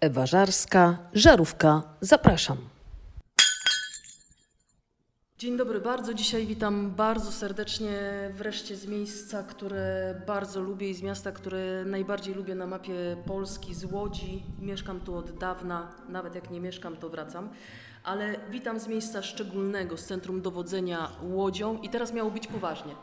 Ewa Żarska, Żarówka, zapraszam. Dzień dobry bardzo. Dzisiaj witam bardzo serdecznie wreszcie z miejsca, które bardzo lubię i z miasta, które najbardziej lubię na mapie Polski, z Łodzi. Mieszkam tu od dawna, nawet jak nie mieszkam, to wracam. Ale witam z miejsca szczególnego, z Centrum Dowodzenia Łodzią i teraz miało być poważnie.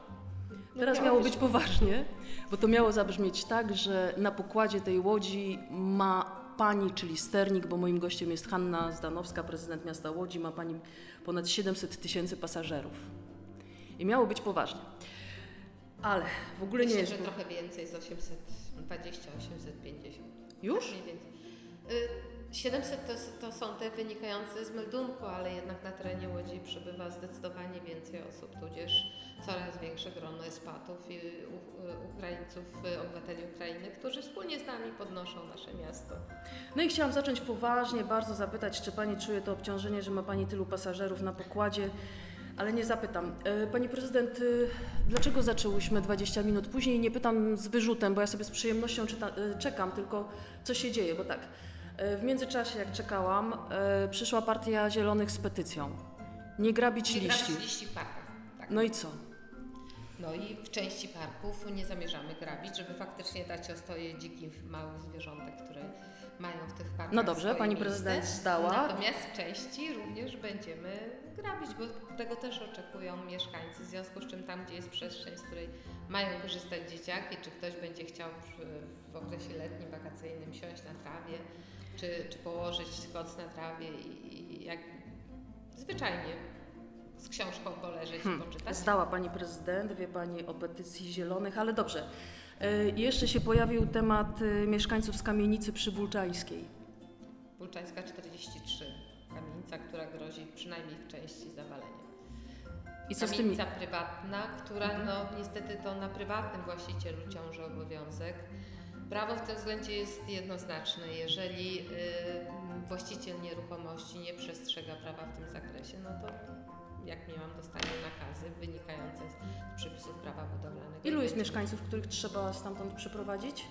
Teraz miało być poważnie, bo to miało zabrzmieć tak, że na pokładzie tej łodzi ma pani, czyli sternik, bo moim gościem jest Hanna Zdanowska, prezydent miasta Łodzi, ma pani ponad 700 tysięcy pasażerów. I miało być poważnie. Ale w ogóle Myślę, nie jest. że trochę więcej z 820, 850. Już? Mniej więcej. Y, 700 to, to są te wynikające z meldunku, ale jednak na terenie Łodzi przybywa zdecydowanie więcej osób, tudzież coraz większe grono espatów i Ukraińców, obywateli Ukrainy, którzy wspólnie z nami podnoszą nasze miasto. No i chciałam zacząć poważnie, bardzo zapytać, czy pani czuje to obciążenie, że ma pani tylu pasażerów na pokładzie, ale nie zapytam. E, Pani prezydent, y, dlaczego zaczęłyśmy 20 minut później? Nie pytam z wyrzutem, bo ja sobie z przyjemnością czyta, y, czekam, tylko co się dzieje, bo tak. E, W międzyczasie, jak czekałam, e, przyszła partia Zielonych z petycją. Nie grabić Nie liści. grabić liści w parkach. Tak. No i co? No i w części parków nie zamierzamy grabić, żeby faktycznie dać ostoje dzikim małych zwierzątek, które mają w tych parkach No dobrze, pani miejsce. prezydent zdała. Natomiast w części również będziemy grabić, bo tego też oczekują mieszkańcy, w związku z czym tam, gdzie jest przestrzeń, z której mają korzystać dzieciaki, czy ktoś będzie chciał w, w okresie letnim, wakacyjnym siąść na trawie, czy, czy położyć koc na trawie i, i jak zwyczajnie z książką poleżeć Hmm, i poczytać. Zdała pani prezydent, wie pani o petycji zielonych, ale dobrze. E, Jeszcze się pojawił temat e, mieszkańców z kamienicy przybulczańskiej. Wulczańska 43, kamienica, która grozi przynajmniej w części zawaleniem. I co z tymi? Kamienica prywatna, która Mhm. no niestety to na prywatnym właścicielu ciąży obowiązek. Prawo w tym względzie jest jednoznaczne. Jeżeli y, właściciel nieruchomości nie przestrzega prawa w tym zakresie, no to jak miałam, dostanie nakazy wynikające z przepisów prawa budowlanego. Ilu jest mieszkańców, których trzeba stamtąd przeprowadzić?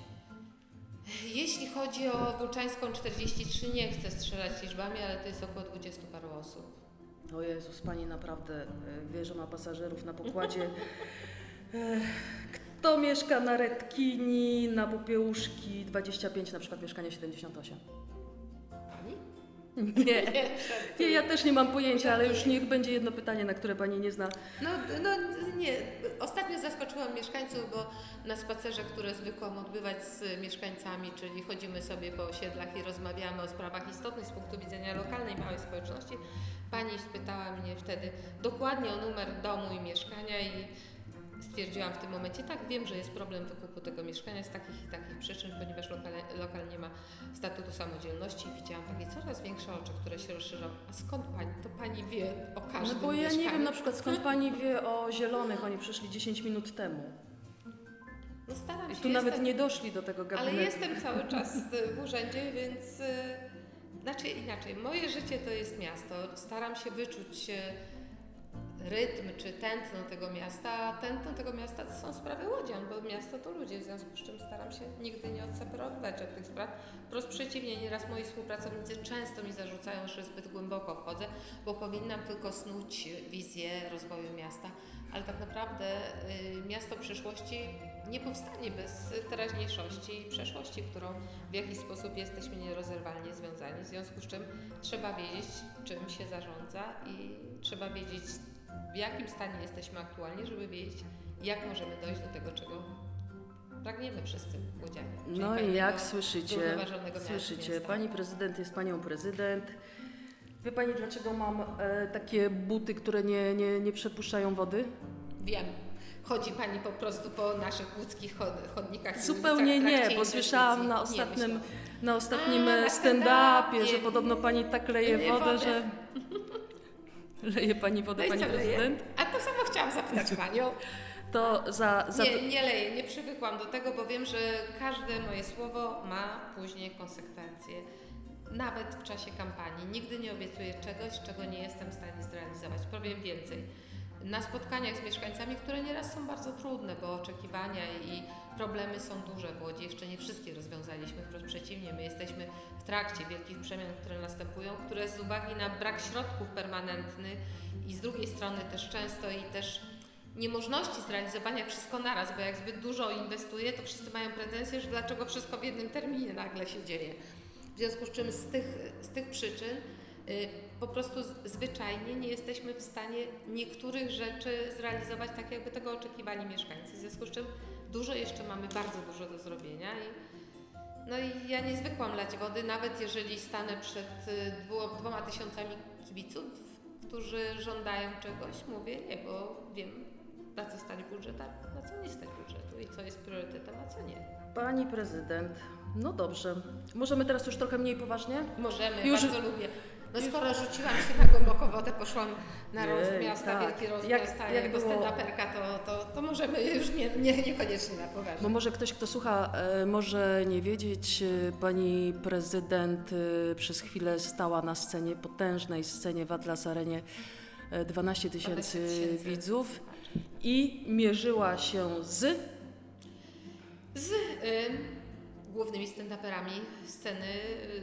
Jeśli chodzi o Wulczańską 43, nie chcę strzelać liczbami, ale to jest około 20 paru osób. O Jezus, pani naprawdę e, wie, że ma pasażerów na pokładzie. Kto mieszka na Redkini, na Popiełuszki 25, na przykład mieszkanie 78? Pani? Nie. nie, ja też nie mam pojęcia, ale już niech będzie jedno pytanie, na które pani nie zna. No, no nie. Ostatnio zaskoczyłam mieszkańców, bo na spacerze, które zwykłam odbywać z mieszkańcami, czyli chodzimy sobie po osiedlach i rozmawiamy o sprawach istotnych z punktu widzenia lokalnej małej społeczności, pani spytała mnie wtedy dokładnie o numer domu i mieszkania i stwierdziłam w tym momencie, tak, wiem, że jest problem wykupu tego mieszkania z takich i takich przyczyn, ponieważ lokal, lokal nie ma statutu samodzielności i widziałam takie coraz większe oczy, które się rozszerzą. A skąd pani, to pani wie o No każdym bo ja nie mieszkaniu? wiem na przykład skąd pani wie o zielonych, oni przyszli 10 minut temu. No staram I się, tu nawet jestem, nie doszli do tego gabinetu. ale jestem cały czas w urzędzie, więc y, znaczy inaczej, moje życie to jest miasto. Staram się wyczuć rytm czy tętno tego miasta, a tętno tego miasta to są sprawy łodzian, bo miasto to ludzie, w związku z czym staram się nigdy nie odseparowywać od tych spraw. Wprost przeciwnie, nieraz moi współpracownicy często mi zarzucają, że zbyt głęboko wchodzę, bo powinnam tylko snuć wizję rozwoju miasta, ale tak naprawdę y, miasto przyszłości nie powstanie bez teraźniejszości i przeszłości, którą w jakiś sposób jesteśmy nierozerwalnie związani. W związku z czym trzeba wiedzieć, czym się zarządza i trzeba wiedzieć, w jakim stanie jesteśmy aktualnie, żeby wiedzieć, jak możemy dojść do tego, czego pragniemy wszyscy udziału. czyli No i jak słyszycie, słyszycie, pani prezydent jest panią prezydent. Wie pani dlaczego mam e, takie buty, które nie, nie, nie przepuszczają wody? Wiem. Chodzi Pani po prostu po naszych łódzkich chod- chodnikach. Zupełnie w nie, bo słyszałam na. Nie ostatnim, na ostatnim e, stand-upie, stand-upie. że podobno pani tak leje Leje wodę, wodę. że... Leje pani wodę, No pani co leje? prezydent? A to samo chciałam zapytać Panią. To za... za Nie, nie leję, nie przywykłam do tego, bo wiem, że każde moje słowo ma później konsekwencje. Nawet w czasie kampanii. Nigdy nie obiecuję czegoś, czego nie jestem w stanie zrealizować. Powiem więcej. na spotkaniach z mieszkańcami, które nieraz są bardzo trudne, bo oczekiwania i problemy są duże w Łodzi. Jeszcze nie wszystkie rozwiązaliśmy, wprost przeciwnie, my jesteśmy w trakcie wielkich przemian, które następują, które z uwagi na brak środków permanentnych i z drugiej strony też często i też niemożności zrealizowania wszystko naraz, bo jak zbyt dużo inwestuje, to wszyscy mają pretensje, że dlaczego wszystko w jednym terminie nagle się dzieje. W związku z czym z tych, z tych przyczyn y, po prostu zwyczajnie nie jesteśmy w stanie niektórych rzeczy zrealizować tak, jakby tego oczekiwali mieszkańcy. W związku z czym dużo jeszcze mamy, bardzo dużo do zrobienia. I, no i ja nie zwykłam lać wody, nawet jeżeli stanę przed y, dwoma tysiącami kibiców, którzy żądają czegoś, mówię nie, bo wiem, na co stać budżet, a na co nie stać budżetu i co jest priorytetem, a co nie. Pani prezydent, no dobrze. Możemy teraz już trochę mniej poważnie? Możemy, Już- bardzo lubię. No skoro rzuciłam się na głęboką wodę, poszłam na Jej, miasta, tak. wielki roast Jak- jak jako było- stand-uperka, to, to, to możemy już nie, nie, niekoniecznie na poważnie. Bo może ktoś, kto słucha, e, może nie wiedzieć, e, pani prezydent e, przez chwilę stała na scenie, potężnej scenie w Atlas Arenie, e, 12 tysięcy 12 tysięcy. widzów i mierzyła się z z y, głównymi stand-uperami sceny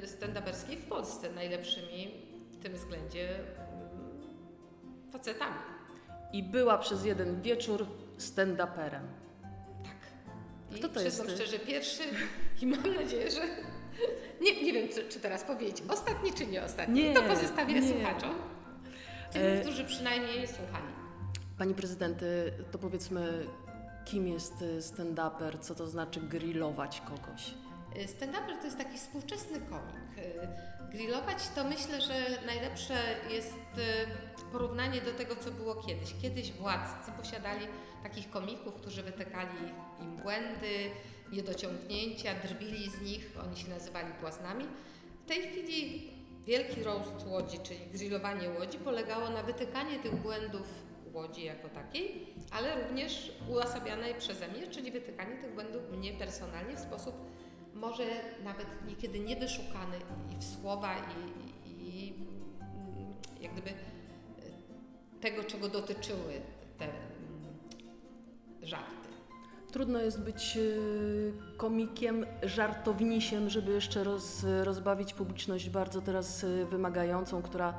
stand-uperskiej w Polsce, najlepszymi tym względzie y, facetami. i była przez jeden wieczór stand-uperem. Tak. I Kto to przyznam jest? szczerze, pierwszy i mam nadzieję, że nie, nie wiem, czy, czy teraz powiedzieć ostatni, czy nie ostatni. Nie, to pozostawię nie. słuchaczom. Tym, E, którzy przynajmniej słuchali. Pani prezydent, e, to powiedzmy, kim jest e, stand-uper, co to znaczy grillować kogoś? Y, Stand-uper to jest taki współczesny komik. Grillować to myślę, że najlepsze jest y, porównanie do tego, co było kiedyś. Kiedyś władcy posiadali takich komików, którzy wytykali im błędy, niedociągnięcia, drwili z nich, oni się nazywali błaznami. W tej chwili wielki roast Łodzi, czyli grillowanie Łodzi, polegało na wytykanie tych błędów Łodzi jako takiej, ale również uosabianej przeze mnie, czyli wytykanie tych błędów mnie personalnie w sposób może nawet niekiedy niewyszukany i w słowa i, i, i mm, jak gdyby e, tego, czego dotyczyły te mm, żarty. Trudno jest być e, komikiem, żartownisiem, żeby jeszcze roz, rozbawić publiczność bardzo teraz e, wymagającą, która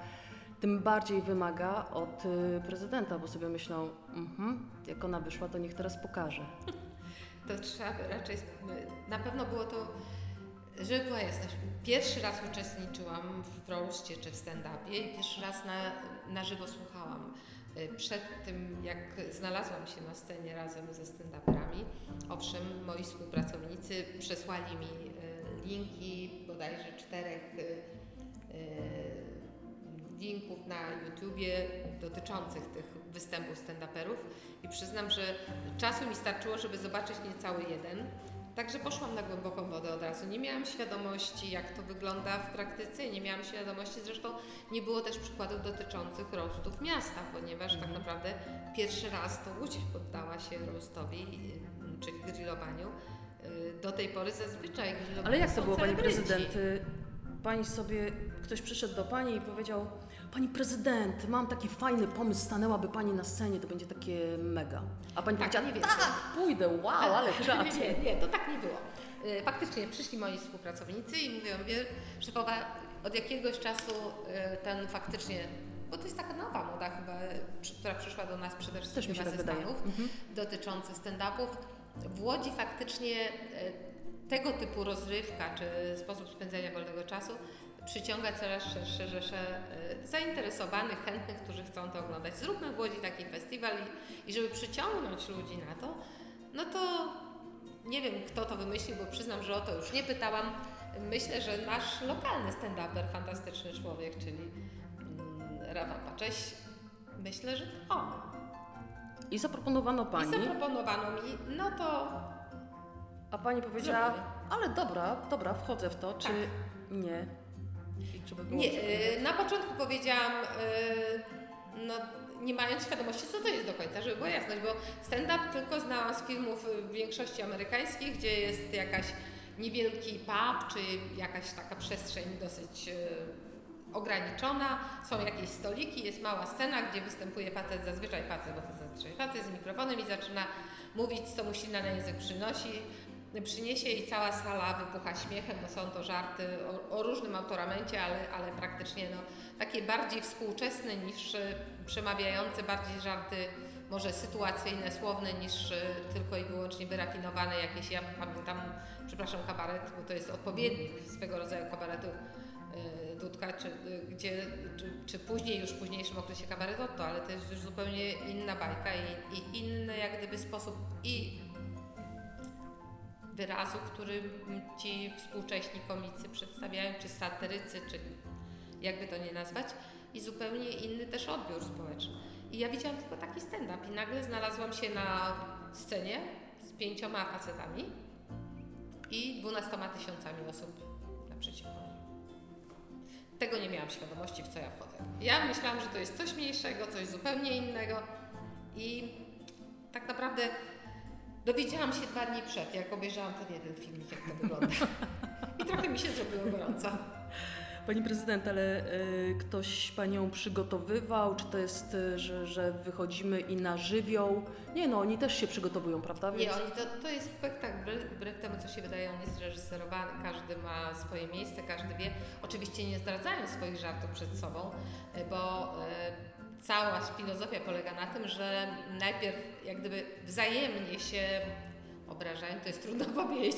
tym bardziej wymaga od prezydenta, bo sobie myślą, mhm, jak ona wyszła, to niech teraz pokaże. To trzeba raczej. Na pewno było to, żeby była jasność. Pierwszy raz uczestniczyłam w roastie czy w stand-upie i pierwszy raz na, na żywo słuchałam. Y, Przed tym, jak znalazłam się na scenie razem ze stand-uperami, owszem, moi współpracownicy przesłali mi y, linki bodajże czterech y, linków na YouTubie dotyczących tych występów stand-uperów przyznam, że czasu mi starczyło, żeby zobaczyć niecały jeden. Także poszłam na głęboką wodę od razu. Nie miałam świadomości, jak to wygląda w praktyce, nie miałam świadomości, zresztą nie było też przykładów dotyczących roastów miasta, ponieważ tak naprawdę pierwszy raz to Łódź poddała się roastowi, y, czyli grillowaniu. Y, Do tej pory zazwyczaj grillowane Ale jak to było, pani celebryci. prezydent? Y, Pani sobie, ktoś przyszedł do pani i powiedział, pani prezydent, mam taki fajny pomysł, stanęłaby pani na scenie, to będzie takie mega. A pani Tak, powiedziała, nie więcej. tak, pójdę, wow, ale czad. Nie, nie, nie, to tak nie było. Y, Faktycznie przyszli moi współpracownicy i mówią, wie, szefowa, od jakiegoś czasu y, ten faktycznie, bo to jest taka nowa moda chyba, y, która przyszła do nas przede wszystkim Też mi się tak ze. Stanów, Mhm. dotyczących stand-upów. W Łodzi faktycznie tego typu rozrywka czy sposób spędzania wolnego czasu przyciąga coraz szersze rzesze y, zainteresowanych, chętnych, którzy chcą to oglądać. Zróbmy w Łodzi taki festiwal i, i żeby przyciągnąć ludzi na to, no to nie wiem, kto to wymyślił, bo przyznam, że o to już nie pytałam. Myślę, że nasz lokalny stand-uper, fantastyczny człowiek, czyli mm, Rafa Pacześ, myślę, że to on. I zaproponowano I pani, zaproponowano mi, no to a pani powiedziała, ale dobra, dobra, wchodzę w to, czy Tak. nie? Nie, y, na początku powiedziałam, y, no nie mając świadomości, co to jest do końca, żeby była jasność, bo stand-up tylko znałam z filmów y, w większości amerykańskich, gdzie jest jakaś niewielki pub, czy jakaś taka przestrzeń dosyć y, ograniczona, są jakieś stoliki, jest mała scena, gdzie występuje facet, zazwyczaj facet, bo to zazwyczaj facet z mikrofonem i zaczyna mówić, co mu silna na język przynosi, przyniesie i cała sala wypucha śmiechem, bo są to żarty o, o różnym autoramencie, ale, ale praktycznie no, takie bardziej współczesne niż e, przemawiające, bardziej żarty może sytuacyjne, słowne niż e, tylko i wyłącznie wyrafinowane jakieś, ja pamiętam, przepraszam, kabaret, bo to jest odpowiednik swego rodzaju kabaretu e, Dudka, czy, gdzie, czy, czy, później, już w późniejszym okresie kabaret Otto, ale to jest już zupełnie inna bajka i, i inny jak gdyby sposób i wyrazu, który ci współcześni komicy przedstawiają, czy satyrycy, czy jakby to nie nazwać, i zupełnie inny też odbiór społeczny. I ja widziałam tylko taki stand-up i nagle znalazłam się na scenie z pięcioma facetami i dwunastoma tysiącami osób naprzeciwko. Tego nie miałam świadomości, w co ja wchodzę. Ja myślałam, że to jest coś mniejszego, coś zupełnie innego i tak naprawdę Dowiedziałam się dwa dni przed, jak obejrzałam ten jeden filmik, jak to wygląda. I trochę mi się zrobiło gorąco. Pani prezydent, ale y, ktoś panią przygotowywał? Czy to jest, y, że, że wychodzimy i na żywioł? Nie, no oni też się przygotowują, prawda? Więc... Nie, oni to, to jest spektakl, wbrew, temu, co się wydaje, on jest reżyserowany, każdy ma swoje miejsce, każdy wie. Oczywiście nie zdradzają swoich żartów przed sobą, y, bo cała filozofia polega na tym, że najpierw jak gdyby wzajemnie się obrażają, to jest trudno powiedzieć.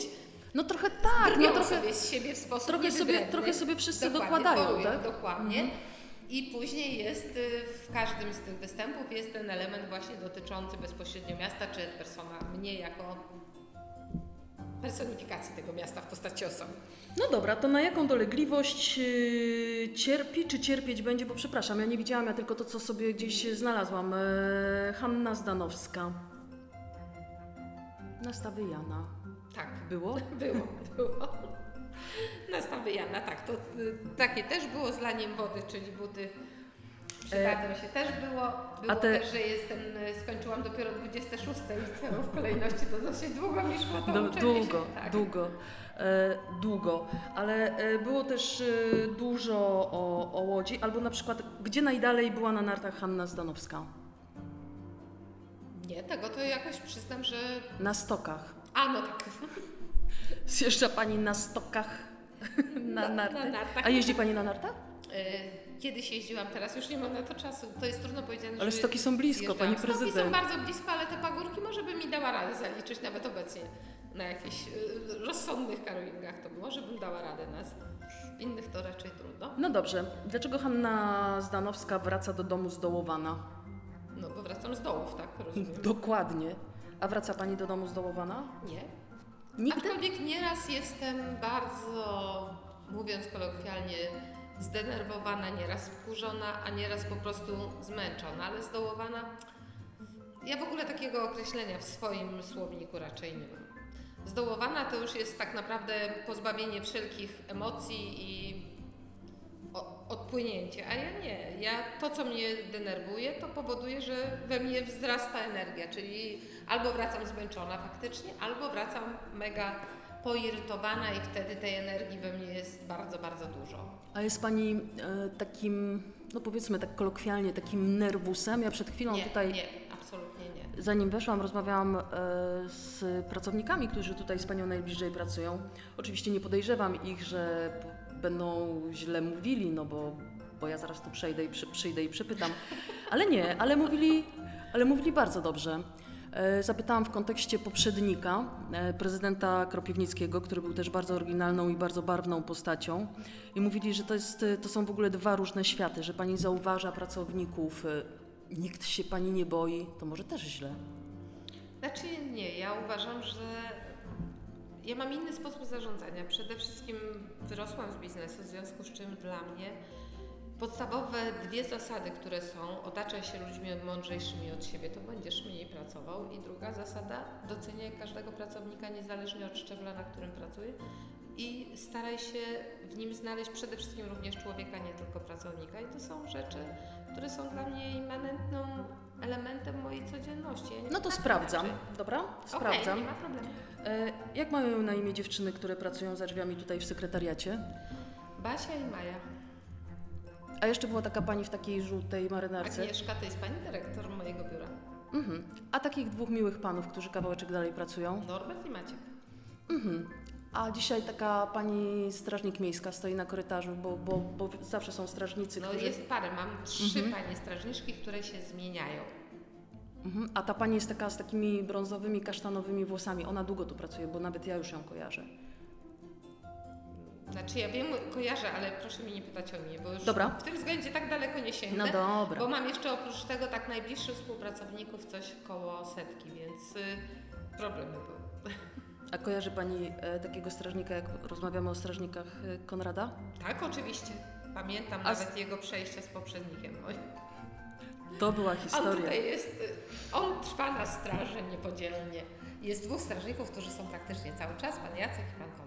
No trochę tak, no trochę sobie z siebie w sposób trochę sobie, trochę sobie wszyscy dokładają, porują, tak? Dokładnie. Mhm. I później jest y, w każdym z tych występów jest ten element właśnie dotyczący bezpośrednio miasta, czy persona mnie jako personifikacji tego miasta w postaci osoby. No dobra, to na jaką dolegliwość yy, cierpi, czy cierpieć będzie? Bo przepraszam, ja nie widziałam, ja tylko to, co sobie gdzieś znalazłam. Yy, Hanna Zdanowska. Nastawy Jana. Tak. Było? Było, było. Nastawy Jana, tak. To, y, takie też było zlaniem wody, czyli buty Przydadzą się też było. Było te... też, że jestem, skończyłam dopiero 26 liceum w kolejności, to dosyć długo mi szło to Do, Długo, się, tak. długo. E, długo, ale e, było też e, dużo o, o Łodzi, albo na przykład, gdzie najdalej była na nartach Hanna Zdanowska? Nie, tego to jakoś przyznam, że... Na stokach. A, no tak. Zjeżdża Pani na stokach na, na, na nartach. A jeździ Pani na nartach? Kiedyś jeździłam, teraz już nie mam na to czasu. To jest trudno powiedzieć. Ale stoki są blisko, pani prezydent. Stoki są bardzo blisko, ale te pagórki może by mi dała radę zaliczyć nawet obecnie na jakichś y, rozsądnych karolingach. To może bym dała radę nas. Innych to raczej trudno. No dobrze. Dlaczego Hanna Zdanowska wraca do domu zdołowana? No bo wracam z dołów, tak? Rozumiem. Dokładnie. A wraca pani do domu zdołowana? Nie. Nigdy? Aczkolwiek nieraz jestem bardzo, mówiąc kolokwialnie, zdenerwowana, nieraz wkurzona, a nieraz po prostu zmęczona, ale zdołowana. Ja w ogóle takiego określenia w swoim słowniku raczej nie mam. Zdołowana to już jest tak naprawdę pozbawienie wszelkich emocji i odpłynięcie, a ja nie. Ja to, co mnie denerwuje, to powoduje, że we mnie wzrasta energia, czyli albo wracam zmęczona faktycznie, albo wracam mega poirytowana i wtedy tej energii we mnie jest bardzo, bardzo dużo. A jest Pani e, takim, no powiedzmy tak kolokwialnie, takim nerwusem? Ja przed chwilą nie, tutaj... Nie, absolutnie nie. Zanim weszłam, rozmawiałam e, z pracownikami, którzy tutaj z Panią najbliżej pracują. Oczywiście nie podejrzewam ich, że będą źle mówili, no bo, bo ja zaraz tu przejdę i przy, przyjdę i przepytam. Ale nie, ale mówili, ale mówili bardzo dobrze. E, zapytałam w kontekście poprzednika, e, prezydenta Kropiwnickiego, który był też bardzo oryginalną i bardzo barwną postacią. I mówili, że to, jest, to są w ogóle dwa różne światy, że pani zauważa pracowników, e, nikt się pani nie boi, to może też źle. Znaczy nie, ja uważam, że ja mam inny sposób zarządzania. Przede wszystkim wyrosłam z biznesu, w związku z czym dla mnie podstawowe dwie zasady, które są, otaczaj się ludźmi mądrzejszymi od siebie, to będziesz mniej pracował. I druga zasada, doceniaj każdego pracownika niezależnie od szczebla, na którym pracuje i staraj się w nim znaleźć przede wszystkim również człowieka, nie tylko pracownika. I to są rzeczy, które są dla mnie immanentną elementem mojej codzienności. Ja no to sprawdzam, dobra? Sprawdzam. Okay, nie ma problemu. E, jak mają na imię dziewczyny, które pracują za drzwiami tutaj w sekretariacie? Basia i Maja. A jeszcze była taka pani w takiej żółtej marynarce. Agnieszka to jest pani dyrektor mojego biura. Mhm. A takich dwóch miłych panów, którzy kawałeczek dalej pracują. Norbert i Maciek. Mhm. A dzisiaj taka pani strażnik miejska stoi na korytarzu, bo, bo, bo zawsze są strażnicy, No którzy... jest parę, mam trzy Mhm. panie strażniczki, które się zmieniają. Mhm. A ta pani jest taka z takimi brązowymi, kasztanowymi włosami. Ona długo tu pracuje, bo nawet ja już ją kojarzę. Znaczy ja wiem, kojarzę, ale proszę mi nie pytać o mnie, bo już Dobra. w tym względzie tak daleko nie sięgnę. No dobra. Bo mam jeszcze oprócz tego tak najbliższych współpracowników coś koło setki, więc y, problemy były. A kojarzy pani e, takiego strażnika, jak rozmawiamy o strażnikach e, Konrada? Tak, oczywiście. Pamiętam A z- nawet jego przejścia z poprzednikiem moim. To była On historia. tutaj jest, y, on trwa na straży niepodzielnie. Jest dwóch strażników, którzy są praktycznie cały czas, pan Jacek i pan Konrad.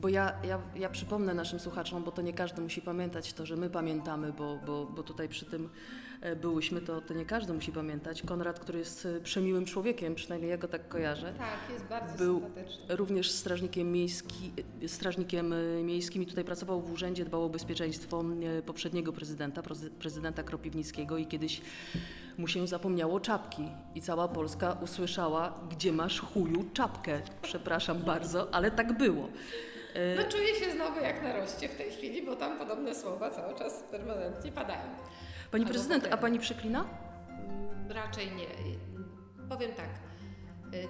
Bo ja, ja, ja przypomnę naszym słuchaczom, bo to nie każdy musi pamiętać to, że my pamiętamy, bo, bo, bo tutaj przy tym e, byłyśmy, to, to nie każdy musi pamiętać. Konrad, który jest e, przemiłym człowiekiem, przynajmniej ja go tak kojarzę. Tak, jest bardzo Był sympatyczny. Również strażnikiem, miejski, strażnikiem e, miejskim i tutaj pracował w urzędzie, dbał o bezpieczeństwo poprzedniego prezydenta, prezydenta Kropiwnickiego i kiedyś mu się zapomniało czapki i cała Polska usłyszała, gdzie masz chuju czapkę. Przepraszam bardzo, ale tak było. E, No czuję się znowu jak na roście w tej chwili, bo tam podobne słowa cały czas permanentnie padają. Pani Albo prezydent, a pani przeklina? Mm, Raczej nie. Powiem tak. y,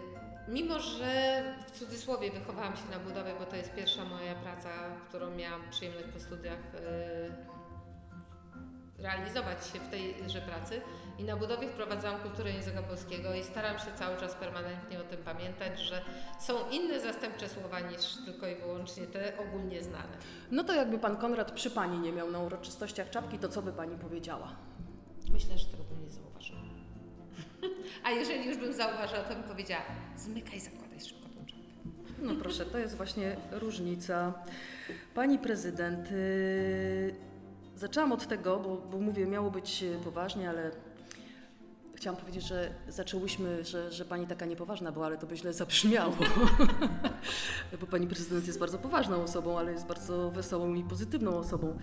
Mimo, że w cudzysłowie wychowałam się na budowie, bo to jest pierwsza moja praca, którą miałam przyjemność po studiach y, realizować się w tejże pracy i na budowie wprowadzałam kulturę języka polskiego i staram się cały czas permanentnie o tym pamiętać, że są inne zastępcze słowa niż tylko i wyłącznie te ogólnie znane. No to jakby pan Konrad przy pani nie miał na uroczystościach czapki, to co by pani powiedziała? Myślę, że tego bym nie zauważyła. A jeżeli już bym zauważyła, to bym powiedziała, zmykaj, zakładaj szybko tą czapkę. No proszę, to jest właśnie różnica. Pani prezydent, yy, zaczęłam od tego, bo, bo mówię, miało być poważnie, ale chciałam powiedzieć, że zaczęłyśmy, że, że pani taka niepoważna była, ale to by źle zabrzmiało. bo pani prezydent jest bardzo poważną osobą, ale jest bardzo wesołą i pozytywną osobą.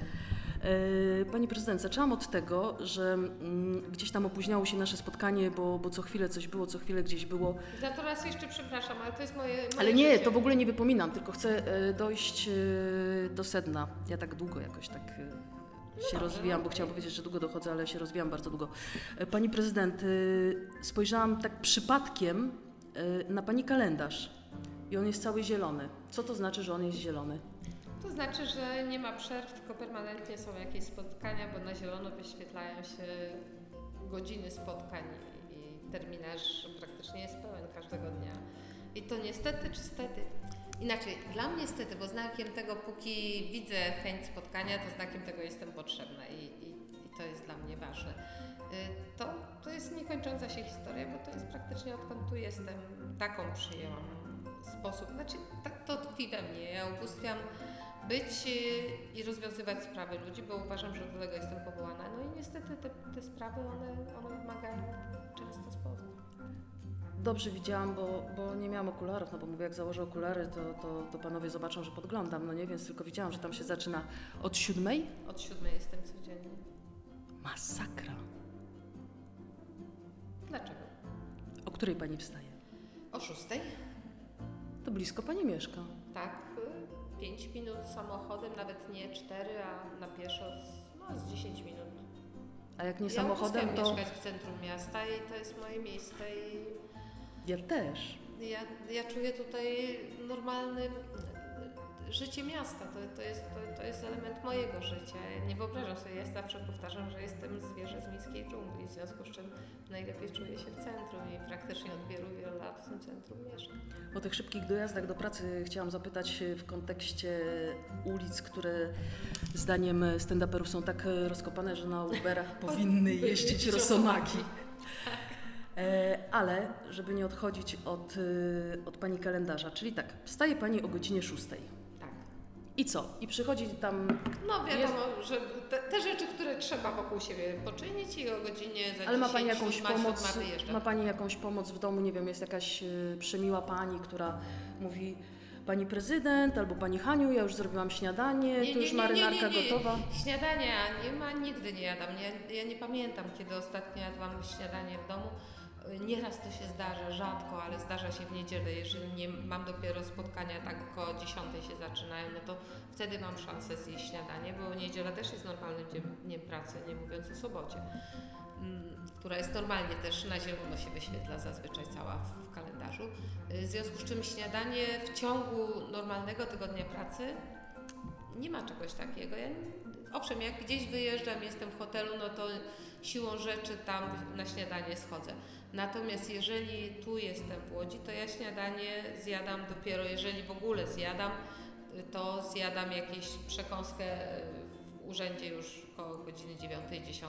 Yy, Pani prezydent, zaczęłam od tego, że mm, gdzieś tam opóźniało się nasze spotkanie, bo, bo co chwilę coś było, co chwilę gdzieś było. Za to raz jeszcze przepraszam, ale to jest moje, moje Ale nie, życie. to w ogóle nie wypominam, tylko chcę e, dojść e, do sedna. Ja tak długo jakoś tak e, się rozwijam, bo chciałam powiedzieć, że długo dochodzę, ale się rozwijam bardzo długo. E, Pani prezydent, e, spojrzałam tak przypadkiem e, na pani kalendarz i on jest cały zielony. Co to znaczy, że on jest zielony? To znaczy, że nie ma przerw, tylko permanentnie są jakieś spotkania, bo na zielono wyświetlają się godziny spotkań i terminarz praktycznie jest pełen każdego dnia. I to niestety czy stety. Inaczej, dla mnie niestety, bo znakiem tego, póki widzę chęć spotkania, to znakiem tego jestem potrzebna i, i, i to jest dla mnie ważne. Y, To, to jest niekończąca się historia, bo to jest praktycznie odkąd tu jestem, taką przyjęłam sposób. Znaczy, tak to tkwi we mnie. Ja ubóstwiam być y, i rozwiązywać sprawy ludzi, bo uważam, że do tego jestem powołana. No i niestety te, te sprawy, one, one wymagają często. Dobrze widziałam, bo, bo nie miałam okularów, no bo mówię, jak założę okulary, to, to, to panowie zobaczą, że podglądam, no nie, więc tylko widziałam, że tam się zaczyna od siódmej. Od siódmej jestem codziennie. Masakra. Dlaczego? O której pani wstaje? O szóstej? To blisko pani mieszka. Tak, pięć minut samochodem, nawet nie cztery, a na pieszo z, no, z 10 minut. A jak nie ja samochodem, to mieszkać w centrum miasta i to jest moje miejsce i ja też. Ja, ja czuję tutaj normalne życie miasta. To, to, jest, to, to jest element mojego życia. Nie wyobrażam sobie, ja zawsze powtarzam, że jestem zwierzę z miejskiej dżungli, w związku z czym najlepiej czuję się w centrum i praktycznie od wielu, wielu lat w tym centrum mieszkam. O tych szybkich dojazdach do pracy chciałam zapytać w kontekście ulic, które zdaniem stand-uperów są tak rozkopane, że na Uberach powinny jeździć jeździć rosomaki. E, Ale, żeby nie odchodzić od, y, od pani kalendarza, czyli tak, wstaje pani o godzinie 6. Tak. I co? I przychodzi tam No wiadomo, że te, te rzeczy, które trzeba wokół siebie poczynić i o godzinie za Ale ma 10, Pani jakąś pomoc? Ma Pani jakąś pomoc w domu? Nie wiem, jest jakaś y, przemiła Pani, która mówi pani prezydent albo pani Haniu, ja już zrobiłam śniadanie, Nie, tu już nie, marynarka nie. gotowa. Śniadania nie ma, nigdy nie jadam. Ja, ja nie pamiętam, kiedy ostatnio jadłam śniadanie w domu. Nieraz to się zdarza, rzadko, ale zdarza się w niedzielę. Jeżeli nie mam dopiero spotkania, tak około 10 się zaczynają, no to wtedy mam szansę zjeść śniadanie, bo niedziela też jest normalnym dniem, pracy, nie mówiąc o sobocie, mm, która jest normalnie też na zielono się wyświetla zazwyczaj cała w, w kalendarzu. Y, W związku z czym śniadanie w ciągu normalnego tygodnia pracy nie ma czegoś takiego. Ja, owszem, jak gdzieś wyjeżdżam, jestem w hotelu, no to siłą rzeczy tam na śniadanie schodzę. Natomiast jeżeli tu jestem w Łodzi, to ja śniadanie zjadam dopiero, jeżeli w ogóle zjadam, to zjadam jakieś przekąskę w urzędzie już koło godziny 9-10.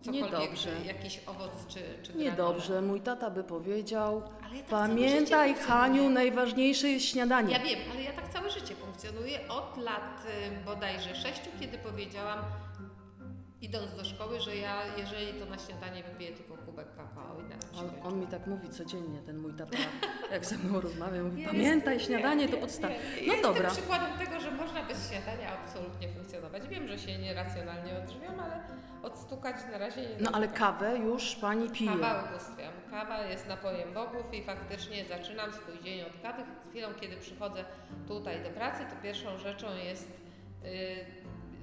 Cokolwiek, Niedobrze. jakiś owoc czy, czy. Niedobrze, mój tata by powiedział, ja tak pamiętaj. Haniu, najważniejsze jest śniadanie. Ja wiem, ale ja tak całe życie funkcjonuję od lat y, bodajże sześciu, kiedy powiedziałam, idąc do szkoły, że ja, jeżeli to na śniadanie wypiję tylko kubek kakao i na On, on mi tak mówi codziennie, ten mój tata, jak ze mną rozmawia, mówi, Ja pamiętaj, jestem- śniadanie nie, to podstawa. No Jestem dobra, przykładem tego, że można bez śniadania absolutnie funkcjonować. Wiem, że się nieracjonalnie odżywiam, ale odstukać na razie nie no ale kawę już pani pije. Kawa ubóstwiam. Kawa jest napojem bogów i faktycznie zaczynam swój dzień od kawy. Chwilą, kiedy przychodzę tutaj do pracy, to pierwszą rzeczą jest y,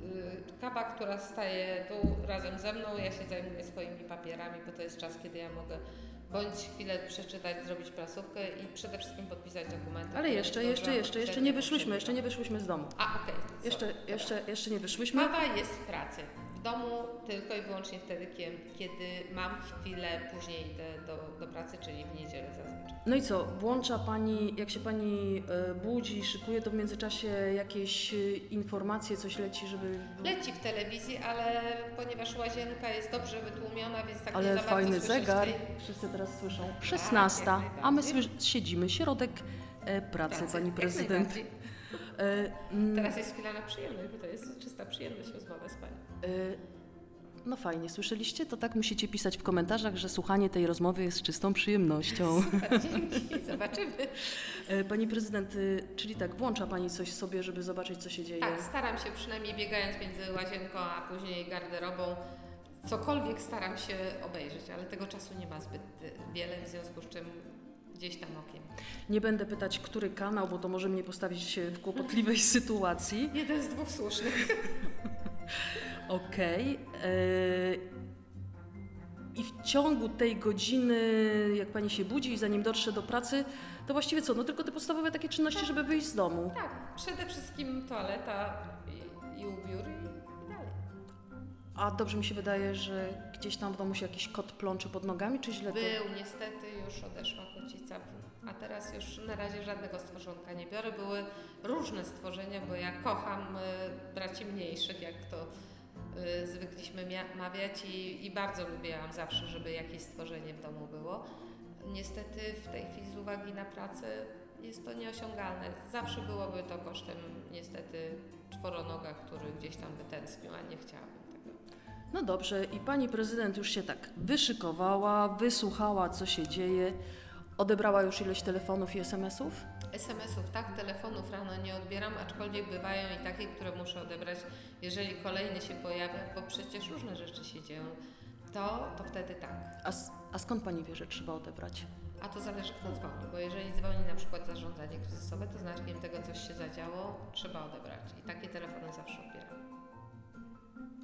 y, kawa, która staje tu razem ze mną. Ja się zajmuję swoimi papierami, bo to jest czas, kiedy ja mogę bądź chwilę przeczytać, zrobić prasówkę i przede wszystkim podpisać dokumenty. Ale jeszcze, jeszcze, jeszcze, jeszcze nie wyszłyśmy, jeszcze nie wyszłyśmy z domu. A, okej. Jeszcze, sorry. Dobra. jeszcze, jeszcze nie wyszłyśmy. Kawa jest w pracy. W domu tylko i wyłącznie wtedy, kie- kiedy mam chwilę, później idę do, do pracy, czyli w niedzielę zazwyczaj. No i co, włącza Pani, jak się Pani e, budzi, szykuje, to w międzyczasie jakieś e, informacje, coś leci, żeby... Leci w telewizji, ale ponieważ łazienka jest dobrze wytłumiona, więc tak nie Ale za bardzo fajny zegar, tej wszyscy teraz słyszą. 16, jak a my siedzimy, środek e, pracy, pracy. Pani Jak Prezydent. Najbardziej. E, mm, Teraz jest chwila na przyjemność, bo to jest czysta przyjemność rozmowa z Panią. e, no fajnie, słyszeliście? To tak musicie pisać w komentarzach, że słuchanie tej rozmowy jest czystą przyjemnością. Super, dzięki, zobaczymy. E, Pani Prezydent, czyli tak, włącza Pani coś sobie, żeby zobaczyć, co się dzieje? Tak, staram się przynajmniej biegając między łazienką a później garderobą, cokolwiek staram się obejrzeć, ale tego czasu nie ma zbyt y, wiele, w związku z czym gdzieś tam okiem. Nie będę pytać, który kanał, bo to może mnie postawić w kłopotliwej sytuacji. Jeden z dwóch słusznych. Okej. e, I w ciągu tej godziny, jak pani się budzi i zanim dotrze do pracy, to właściwie co? No tylko te podstawowe takie czynności, żeby wyjść z domu. Tak, przede wszystkim toaleta i, i ubiór. A dobrze mi się wydaje, że gdzieś tam w domu się jakiś kot plącze pod nogami, czy źle to? Był, niestety już odeszła kocica, a teraz już na razie żadnego stworzonka nie biorę. Były różne stworzenia, bo ja kocham y, braci mniejszych, jak to y, zwykliśmy mawiać i, i bardzo lubiłam zawsze, żeby jakieś stworzenie w domu było. Niestety w tej chwili z uwagi na pracę jest to nieosiągalne. Zawsze byłoby to kosztem niestety czworonoga, który gdzieś tam by tęsknił, a nie tego. No dobrze, i pani prezydent już się tak wyszykowała, wysłuchała, co się dzieje. Odebrała już ileś telefonów i SMS-ów? SMS-ów, tak, telefonów rano nie odbieram, aczkolwiek bywają i takie, które muszę odebrać, jeżeli kolejny się pojawia, bo przecież różne rzeczy się dzieją, to, to wtedy tak. A, a skąd pani wie, że trzeba odebrać? A to zależy kto dzwoni, bo jeżeli dzwoni na przykład zarządzanie kryzysowe, to znaczkiem tego coś się zadziało, trzeba odebrać i takie telefony zawsze odbieram.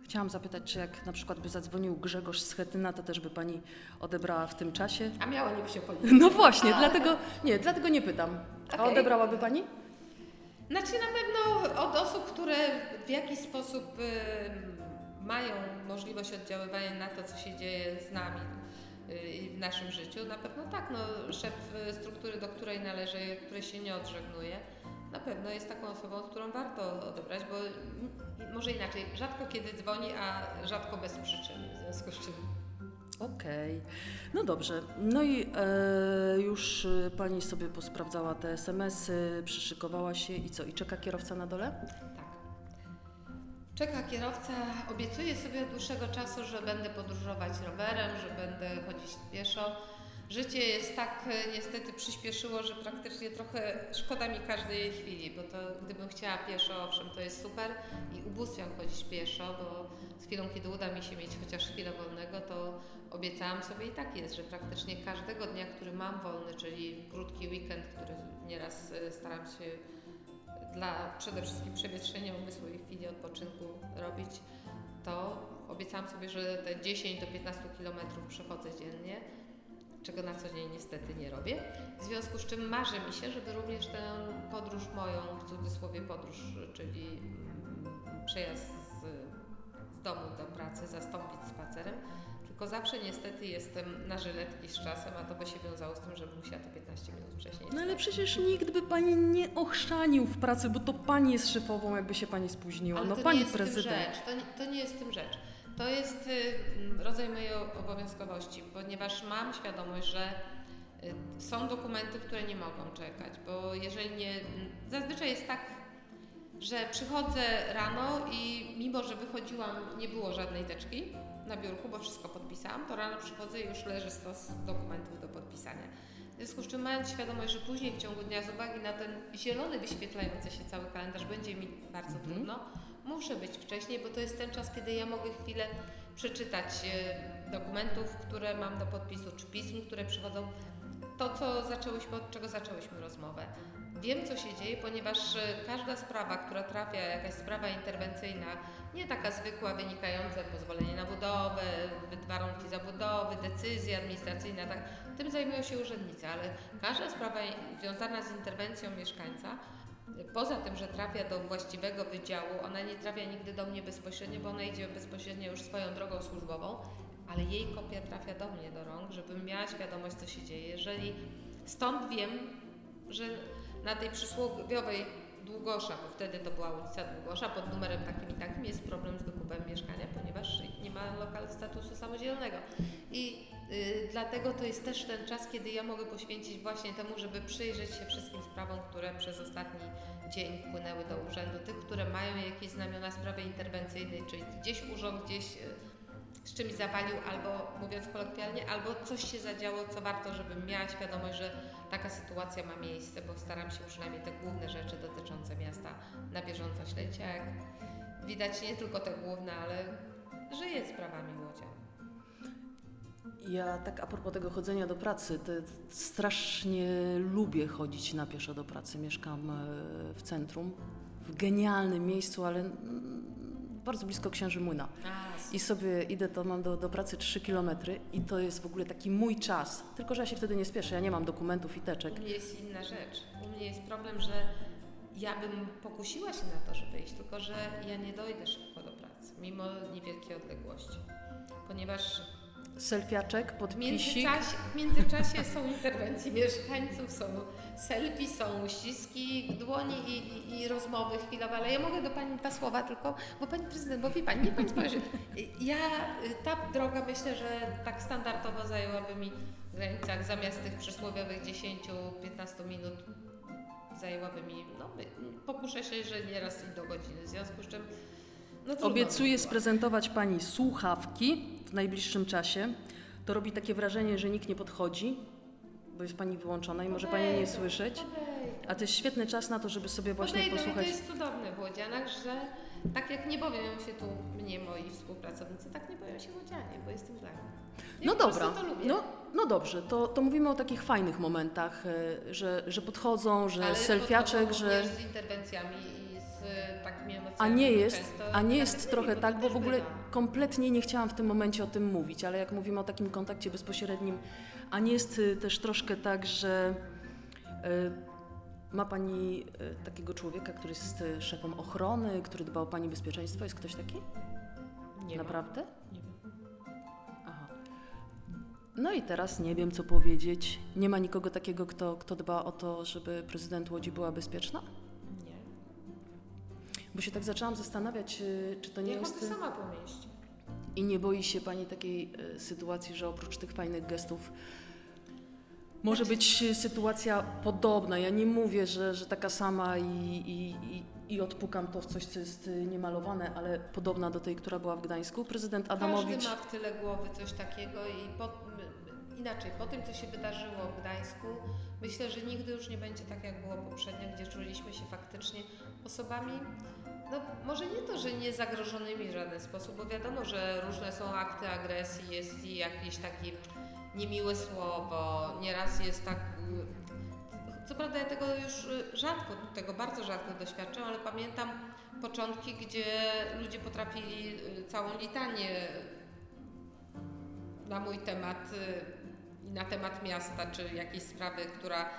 Chciałam zapytać, czy jak na przykład by zadzwonił Grzegorz z Chetyna, to też by pani odebrała w tym czasie? A miała niby się policzyć. No właśnie, dlatego nie, dlatego nie pytam. A Okej. odebrałaby pani? Znaczy na pewno od osób, które w jakiś sposób y, mają możliwość oddziaływania na to, co się dzieje z nami y, i w naszym życiu, na pewno tak. No, szef y, struktury, do której należy, której się nie odżegnuje, na pewno jest taką osobą, z którą warto odebrać, bo może inaczej, rzadko kiedy dzwoni, a rzadko bez przyczyny, w związku z czym Okej, no dobrze. No i e, już e, pani sobie posprawdzała te SMS-y, przyszykowała się i co? I czeka kierowca na dole? Tak. Czeka kierowca, obiecuję sobie od dłuższego czasu, że będę podróżować rowerem, że będę chodzić pieszo. Życie jest tak e, niestety przyspieszyło, że praktycznie trochę szkoda mi każdej chwili, bo to gdybym chciała pieszo, owszem, to jest super i ubóstwiam chodzić pieszo, bo z chwilą, kiedy uda mi się mieć chociaż chwilę wolnego, to obiecałam sobie i tak jest, że praktycznie każdego dnia, który mam wolny, czyli krótki weekend, który nieraz e, staram się dla przede wszystkim przewietrzenia umysłu i chwili odpoczynku robić, to obiecałam sobie, że te 10 do 15 kilometrów przechodzę dziennie, czego na co dzień niestety nie robię. W związku z czym marzy mi się, żeby również tę podróż moją, w cudzysłowie podróż, czyli mm, przejazd z, z domu do pracy zastąpić spacerem, tylko zawsze niestety jestem na żyletki z czasem, a to by się wiązało z tym, że musiała to 15 minut wcześniej. No ale przecież nikt by pani nie ochrzanił w pracy, bo to pani jest szefową, jakby się pani spóźniła. Ale no to pani nie jest prezydent. Rzecz. To, nie, to nie jest tym rzecz. To jest y, rodzaj mojej obowiązkowości, ponieważ mam świadomość, że y, są dokumenty, które nie mogą czekać, bo jeżeli nie. Zazwyczaj jest tak, że przychodzę rano i mimo, że wychodziłam, nie było żadnej teczki na biurku, bo wszystko podpisałam, to rano przychodzę i już leży stos dokumentów do podpisania. W związku z czym mając świadomość, że później w ciągu dnia z uwagi na ten zielony wyświetlający się cały kalendarz będzie mi bardzo Mhm. trudno, muszę być wcześniej, bo to jest ten czas, kiedy ja mogę chwilę przeczytać e, dokumentów, które mam do podpisu, czy pism, które przychodzą. To, co zaczęłyśmy, od czego zaczęłyśmy rozmowę. Wiem, co się dzieje, ponieważ e, każda sprawa, która trafia, jakaś sprawa interwencyjna, nie taka zwykła, wynikająca pozwolenie na budowę, warunki zabudowy, decyzja administracyjna, tak, tym zajmują się urzędnicy, ale każda sprawa związana z interwencją mieszkańca, poza tym, że trafia do właściwego wydziału, ona nie trafia nigdy do mnie bezpośrednio, bo ona idzie bezpośrednio już swoją drogą służbową, ale jej kopia trafia do mnie do rąk, żebym miała świadomość, co się dzieje. Jeżeli stąd wiem, że na tej przysłowiowej Długosza, bo wtedy to była ulica Długosza, pod numerem takim i takim jest problem z wykupem mieszkania, ponieważ nie ma lokal statusu samodzielnego. I dlatego to jest też ten czas, kiedy ja mogę poświęcić właśnie temu, żeby przyjrzeć się wszystkim sprawom, które przez ostatni dzień wpłynęły do urzędu, tych, które mają jakieś znamiona sprawy interwencyjnej, czyli gdzieś urząd, gdzieś y, z czymś zawalił, albo mówiąc kolokwialnie, albo coś się zadziało, co warto, żebym miała świadomość, że taka sytuacja ma miejsce, bo staram się przynajmniej te główne rzeczy dotyczące miasta na bieżąco śledzić, jak widać nie tylko te główne, ale żyję sprawami. Ja tak a propos tego chodzenia do pracy, strasznie lubię chodzić na pieszo do pracy. Mieszkam e, w centrum, w genialnym miejscu, ale mm, bardzo blisko Księży Młyna. I sobie idę, to mam do, do pracy 3 km i to jest w ogóle taki mój czas. Tylko, że ja się wtedy nie spieszę, ja nie mam dokumentów i teczek. U mnie jest inna rzecz. U mnie jest problem, że ja bym pokusiła się na to, żeby iść, tylko że ja nie dojdę szybko do pracy, mimo niewielkiej odległości. Ponieważ Selfiaczek, podpisik. w międzyczasie są interwencje mieszkańców, są selfie, są uściski dłoni i, i, i rozmowy chwilowe, ale ja mogę do Pani dwa słowa tylko, bo Pani Prezydent, bo wie Pani, nie Pani spojrzy. Ja, y, ta droga myślę, że tak standardowo zajęłaby mi w granicach zamiast tych przysłowiowych 10-15 minut zajęłaby mi, no pokuszę się, że nieraz i do godziny, w związku z czym no, Obiecuję by sprezentować Pani słuchawki w najbliższym czasie. To robi takie wrażenie, że nikt nie podchodzi, bo jest Pani wyłączona i może Pani nie słyszeć. A to jest świetny czas na to, żeby sobie właśnie Podejdę, posłuchać. To jest cudowne w Łodzianach, że tak jak nie boją się tu mnie moi współpracownicy, tak nie boją się Łodzianie, bo jestem dla nich. No dobra, no, no dobrze, to, to mówimy o takich fajnych momentach, e, że, że podchodzą, że Ale selfiaczek, że... z interwencjami i z takimi emocjami. A nie jest, często a nie jest trochę tak, bo w ogóle bywa. Kompletnie nie chciałam w tym momencie o tym mówić, ale jak mówimy o takim kontakcie bezpośrednim, a nie jest y, też troszkę tak, że y, ma Pani y, takiego człowieka, który jest szefem ochrony, który dba o Pani bezpieczeństwo? Jest ktoś taki? Nie ma. Naprawdę? Nie ma. Aha. No i teraz nie wiem, co powiedzieć. Nie ma nikogo takiego, kto, kto dba o to, żeby prezydent Łodzi była bezpieczna? Bo się tak zaczęłam zastanawiać, y, czy to nie Ja jest... chodzę sama po mieście. I nie boi się Pani takiej e, sytuacji, że oprócz tych fajnych gestów może być e, sytuacja podobna? Ja nie mówię, że, że taka sama i, i, i, i odpukam to w coś, co jest e, niemalowane, ale podobna do tej, która była w Gdańsku. Prezydent Adamowicz. Każdy ma w tyle głowy coś takiego i po, inaczej, po tym co się wydarzyło w Gdańsku, myślę, że nigdy już nie będzie tak jak było poprzednio, gdzie czuliśmy się faktycznie osobami, no może nie to, że nie zagrożonymi w żaden sposób, bo wiadomo, że różne są akty agresji, jest i jakieś takie niemiłe słowo, nieraz jest tak co prawda ja tego już y, rzadko, tego bardzo rzadko doświadczam, ale pamiętam początki, gdzie ludzie potrafili y, całą litanię na mój temat y, i na temat miasta, czy jakiejś sprawy, która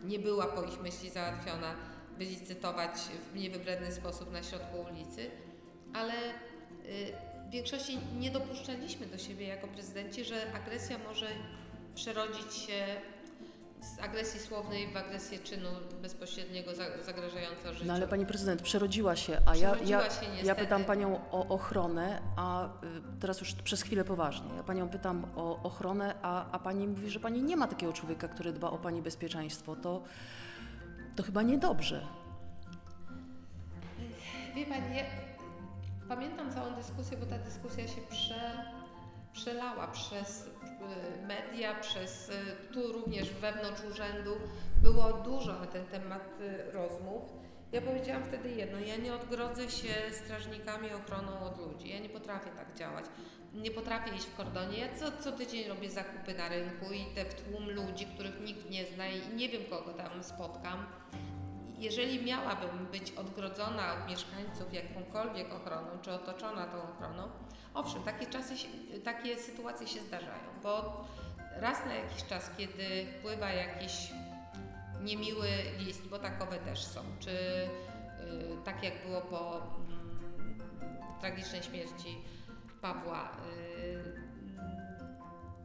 nie była po ich myśli załatwiona, wylicytować w niewybredny sposób na środku ulicy, ale w większości nie dopuszczaliśmy do siebie jako prezydenci, że agresja może przerodzić się z agresji słownej w agresję czynu bezpośredniego zagrażająca życiu. No ale pani prezydent przerodziła się, a przerodziła ja, ja, się ja pytam panią o ochronę, a y, teraz już przez chwilę poważnie. Ja panią pytam o ochronę, a, a pani mówi, że pani nie ma takiego człowieka, który dba o pani bezpieczeństwo. To, to chyba niedobrze. Wie pani, ja pamiętam całą dyskusję, bo ta dyskusja się prze, przelała przez Y, media, przez y, tu również wewnątrz urzędu było dużo na ten temat y, rozmów. Ja powiedziałam wtedy jedno, ja nie odgrodzę się strażnikami ochroną od ludzi, ja nie potrafię tak działać. Nie potrafię iść w kordonie. Ja co, co tydzień robię zakupy na rynku i te w tłum ludzi, których nikt nie zna i nie wiem kogo tam spotkam. Jeżeli miałabym być odgrodzona od mieszkańców jakąkolwiek ochroną, czy otoczona tą ochroną, Owszem, takie czasy, takie sytuacje się zdarzają, bo raz na jakiś czas, kiedy wpływa jakiś niemiły list, bo takowe też są, czy y, tak jak było po y, tragicznej śmierci Pawła, y,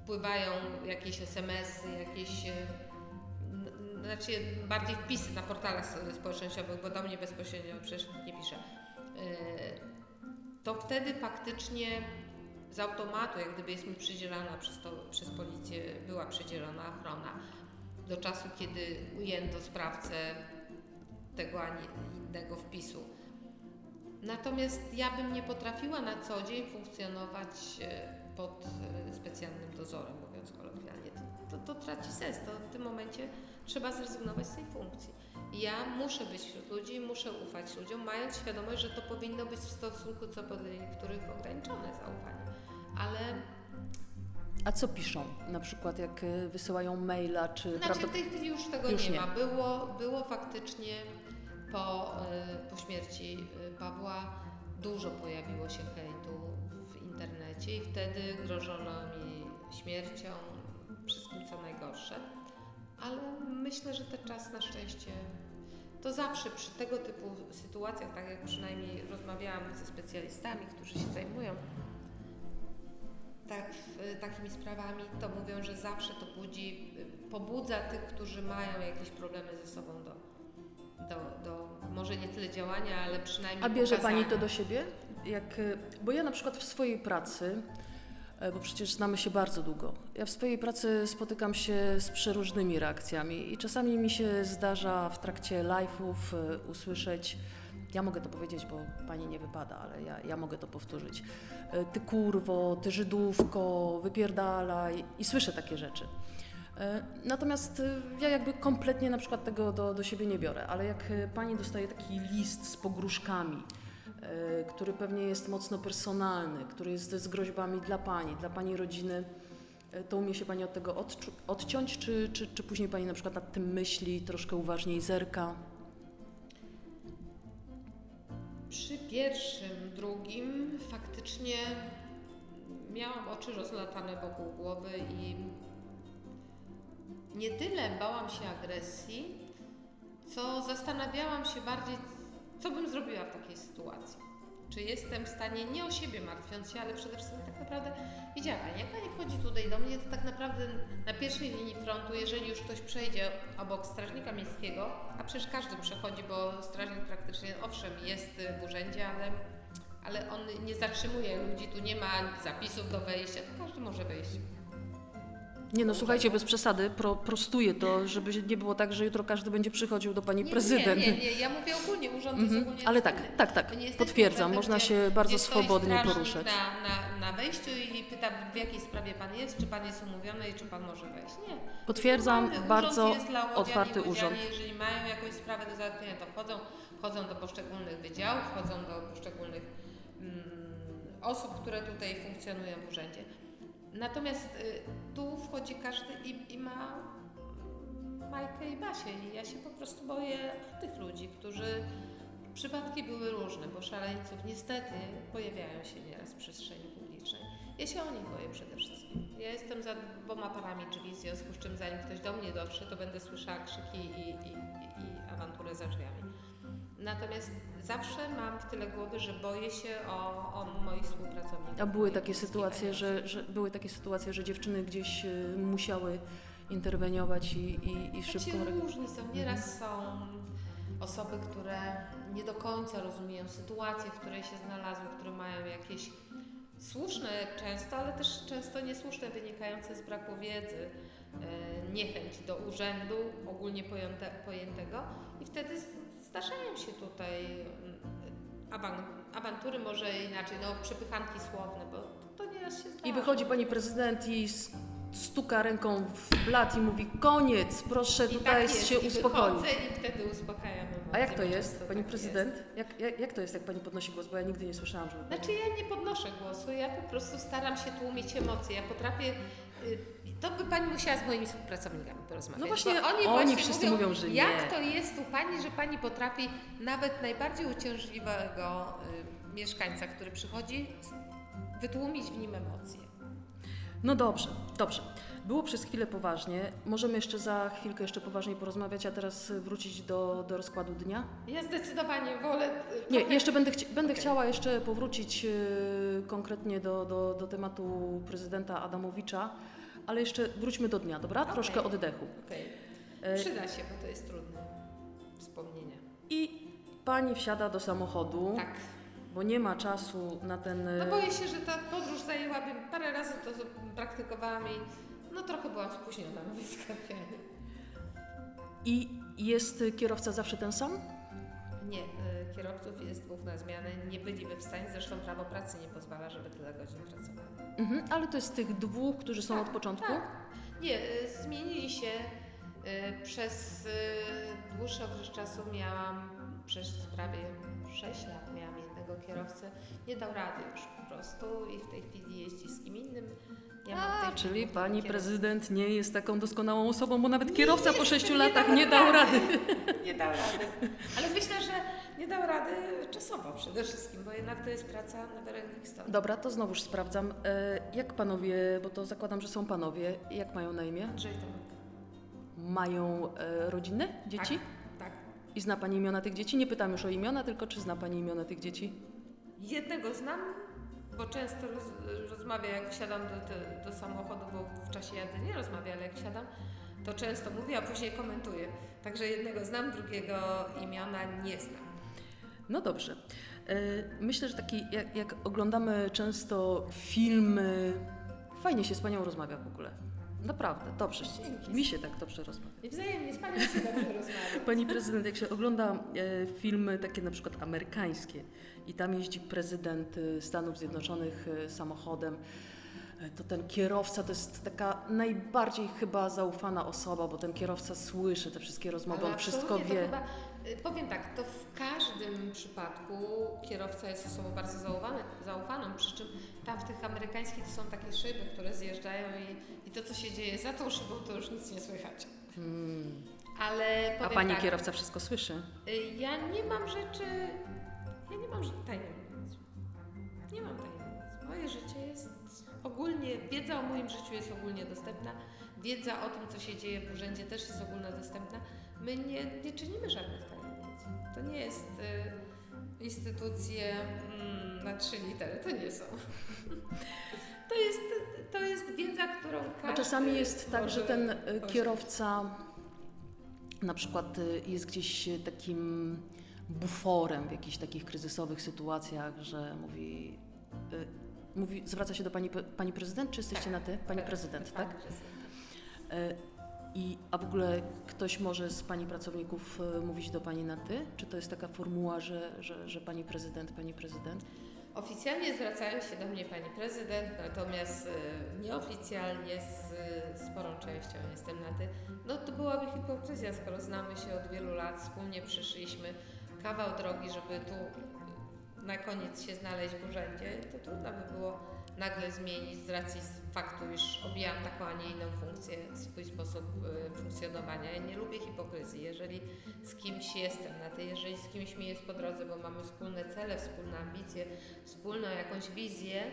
wpływają jakieś SMS-y, jakieś y, znaczy bardziej wpisy na portalach społecznościowych, bo do mnie bezpośrednio przecież nie pisze y, to wtedy faktycznie z automatu, jak gdyby jest mi przydzielana przez, to, przez policję, była przydzielona ochrona do czasu, kiedy ujęto sprawcę tego, a innego wpisu. Natomiast ja bym nie potrafiła na co dzień funkcjonować e, pod e, specjalnym dozorem, mówiąc kolokwialnie. To, to, to traci sens. To w tym momencie trzeba zrezygnować z tej funkcji. Ja muszę być wśród ludzi, muszę ufać ludziom, mając świadomość, że to powinno być w stosunku co do niektórych ograniczone zaufanie. Ale a co piszą? Na przykład jak y, wysyłają maila, czy... Znaczy w tej chwili już tego już nie, nie, ma. Było, było faktycznie po, y, po śmierci y, Pawła dużo pojawiło się hejtu w internecie i wtedy grożono mi śmiercią, wszystkim co najgorsze. Ale myślę, że ten czas na szczęście to zawsze przy tego typu sytuacjach, tak jak przynajmniej rozmawiałam ze specjalistami, którzy się zajmują tak, takimi sprawami, to mówią, że zawsze to budzi, pobudza tych, którzy mają jakieś problemy ze sobą do, do, do może nie tyle działania, ale przynajmniej A bierze pokazania. Pani to do siebie? Jak, bo ja na przykład w swojej pracy E, bo przecież znamy się bardzo długo. Ja w swojej pracy spotykam się z przeróżnymi reakcjami i czasami mi się zdarza w trakcie live'ów e, usłyszeć, ja mogę to powiedzieć, bo pani nie wypada, ale ja, ja mogę to powtórzyć. E, ty kurwo, ty Żydówko, wypierdalaj i słyszę takie rzeczy. Natomiast ja jakby kompletnie na przykład tego do, do siebie nie biorę, ale jak pani dostaje taki list z pogróżkami, E, który pewnie jest mocno personalny, który jest z groźbami dla Pani, dla Pani rodziny, e, to umie się Pani od tego odciąć, czy, czy, czy później Pani na przykład nad tym myśli, troszkę uważniej zerka? Przy pierwszym, drugim faktycznie miałam oczy rozlatane wokół głowy i nie tyle bałam się agresji, co zastanawiałam się bardziej, co bym zrobiła w takiej sytuacji? Czy jestem w stanie, nie o siebie martwiąc się, ale przede wszystkim tak naprawdę, widziała Pani, jak Pani wchodzi tutaj do mnie, to tak naprawdę na pierwszej linii frontu, jeżeli już ktoś przejdzie obok strażnika miejskiego, a przecież każdy przechodzi, bo strażnik praktycznie, owszem, jest w urzędzie, ale, ale on nie zatrzymuje ludzi, tu nie ma zapisów do wejścia, to każdy może wejść. Nie no, słuchajcie, bez przesady, pro, prostuję to, żeby nie było tak, że jutro każdy będzie przychodził do pani nie, prezydent. Nie, nie, nie, ja mówię ogólnie, urząd jest Mhm. ogólnie Ale tak, tak, tak, potwierdzam, można się bardzo swobodnie poruszać. Na, na, na wejściu i pyta, w jakiej sprawie pan jest, czy pan jest umówiony i czy pan może wejść. Nie. Potwierdzam, bardzo urząd jest dla łodzian i otwarty urząd. Jeżeli mają jakąś sprawę do załatwienia, to wchodzą, wchodzą do poszczególnych wydziałów, wchodzą do poszczególnych mm, osób, które tutaj funkcjonują w urzędzie. Natomiast y, tu wchodzi każdy i, i ma Majkę i Basię i ja się po prostu boję tych ludzi, którzy przypadki były różne, bo szaleńców niestety pojawiają się nieraz w przestrzeni publicznej. Ja się o nich boję przede wszystkim. Ja jestem za dwoma parami drzwi, w związku z czym zanim ktoś do mnie dotrze, to będę słyszała krzyki i, i, i, i awanturę za drzwiami. Natomiast zawsze mam w tyle głowy, że boję się o, o moich współpracowników. A były takie sytuacje, że, że były takie sytuacje, że dziewczyny gdzieś y, musiały interweniować i, i, i szybką Znaczy, różni są. Nieraz są osoby, które nie do końca rozumieją sytuację, w której się znalazły, które mają jakieś słuszne często, ale też często niesłuszne, wynikające z braku wiedzy, e, niechęć do urzędu ogólnie pojęte, pojętego i wtedy zdarzają się tutaj mm, awan, awantury, może inaczej, no przepychanki słowne, bo to, to nieraz się zdarza. I wychodzi pani prezydent i stuka ręką w blat i mówi koniec, proszę I tutaj tak jest, się i uspokoić. I wtedy uspokajam emocje. A jak to jest, pani tak prezydent? Jak, jak, jak to jest, jak pani podnosi głos? Bo ja nigdy nie słyszałam, żeby. Znaczy ja nie podnoszę głosu, ja po prostu staram się tłumić emocje. Ja potrafię. Y, To by pani musiała z moimi współpracownikami porozmawiać. No właśnie, oni, oni właśnie wszyscy mówią, że nie. Jak to jest u pani, że pani potrafi nawet najbardziej uciążliwego y, mieszkańca, który przychodzi, wytłumić w nim emocje. No dobrze, dobrze. Było przez chwilę poważnie. Możemy jeszcze za chwilkę jeszcze poważniej porozmawiać, a teraz wrócić do, do rozkładu dnia? Ja zdecydowanie wolę. y, Nie, jeszcze będę, chci- będę Okej. chciała jeszcze powrócić e, konkretnie do, do, do tematu prezydenta Adamowicza, ale jeszcze wróćmy do dnia, dobra? Okej. Troszkę oddechu. Okej. E, Przyda się, bo to jest trudne wspomnienie. I pani wsiada do samochodu, Tak. bo nie ma czasu na ten... e, No boję się, że ta podróż zajęłaby parę razy to praktykowałam i no trochę byłam spóźniona, mówię skarpianie. I jest kierowca zawsze ten sam? Nie, y, kierowców jest dwóch na zmianę, nie byliby w stanie, zresztą prawo pracy nie pozwala, żeby tyle godzin pracowali. Mhm, ale to jest tych dwóch, którzy są Tak, od początku? Tak. Nie, y, zmienili się y, przez y, dłuższy okres czasu miałam, przez prawie 6 lat miałam jednego kierowcę, nie dał rady już po prostu i w tej chwili jeździ z kim innym. Ja A, czyli pani kierowcę. prezydent nie jest taką doskonałą osobą, bo nawet kierowca po jest, sześciu nie latach dał nie dał rady. Nie dał rady. Ale myślę, że nie dał rady czasowo przede wszystkim, bo jednak to jest praca na rękach stron. Dobra, to znowuż sprawdzam. E, Jak panowie, bo to zakładam, że są panowie, jak mają na imię? Andrzej Tomek. Mają e, rodziny, dzieci? Tak. I zna pani imiona tych dzieci? Nie pytam już o imiona, tylko czy zna pani imiona tych dzieci? Jednego znam, bo często roz, rozmawia, jak wsiadam do, do, do samochodu, bo w czasie jazdy nie rozmawia, ale jak wsiadam, to często mówię, a później komentuję. Także jednego znam, drugiego imiona nie znam. No dobrze. E, Myślę, że taki, jak, jak oglądamy często filmy, fajnie się z panią rozmawia w ogóle. Naprawdę, dobrze. Dzięki. Mi się tak dobrze rozmawia. I wzajemnie z Panią się dobrze rozmawia. Pani prezydent, jak się ogląda e, filmy takie na przykład amerykańskie i tam jeździ prezydent e, Stanów Zjednoczonych samochodem, to ten kierowca to jest taka najbardziej chyba zaufana osoba, bo ten kierowca słyszy te wszystkie rozmowy, Ale on wszystko wie. Y, powiem tak, to w każdym przypadku kierowca jest osobą bardzo zaufany, zaufaną, przy czym tam w tych amerykańskich to są takie szyby, które zjeżdżają i, i to, co się dzieje za tą szybą, to już nic nie słychać. Hmm. Ale A pani tak, kierowca wszystko słyszy? y, ja nie mam rzeczy, ja nie mam tajemnic. Nie mam tajemnic. Moje życie jest ogólnie, wiedza o moim życiu jest ogólnie dostępna, wiedza o tym, co się dzieje w urzędzie też jest ogólnodostępna. My nie, nie czynimy żadnych tajemnic. To nie jest y, instytucje mm, na trzy litery, to nie są. To jest, to jest wiedza, którą każdy A czasami jest tak, że ten kierowca na przykład e, jest gdzieś e, takim buforem w jakichś takich kryzysowych sytuacjach, że mówi, e, mówi zwraca się do pani, pani prezydent, czy jesteście Tak. na ty? Pani Tak, prezydent, Pani tak? prezydent. E, I, a w ogóle ktoś może z Pani pracowników e, mówić do Pani na Ty? Czy to jest taka formuła, że, że, że Pani prezydent, Pani prezydent? Oficjalnie zwracają się do mnie pani prezydent, natomiast y, nieoficjalnie z y, sporą częścią jestem na ty. No to byłaby hipokryzja, skoro znamy się od wielu lat, wspólnie przyszliśmy kawał drogi, żeby tu na koniec się znaleźć w urzędzie, to trudno by było nagle zmienić z racji faktu, iż obijam taką, a nie inną funkcję, swój sposób y, funkcjonowania. Ja nie lubię hipokryzji. Jeżeli z kimś jestem na tej, jeżeli z kimś mi jest po drodze, bo mamy wspólne cele, wspólne ambicje, wspólną jakąś wizję,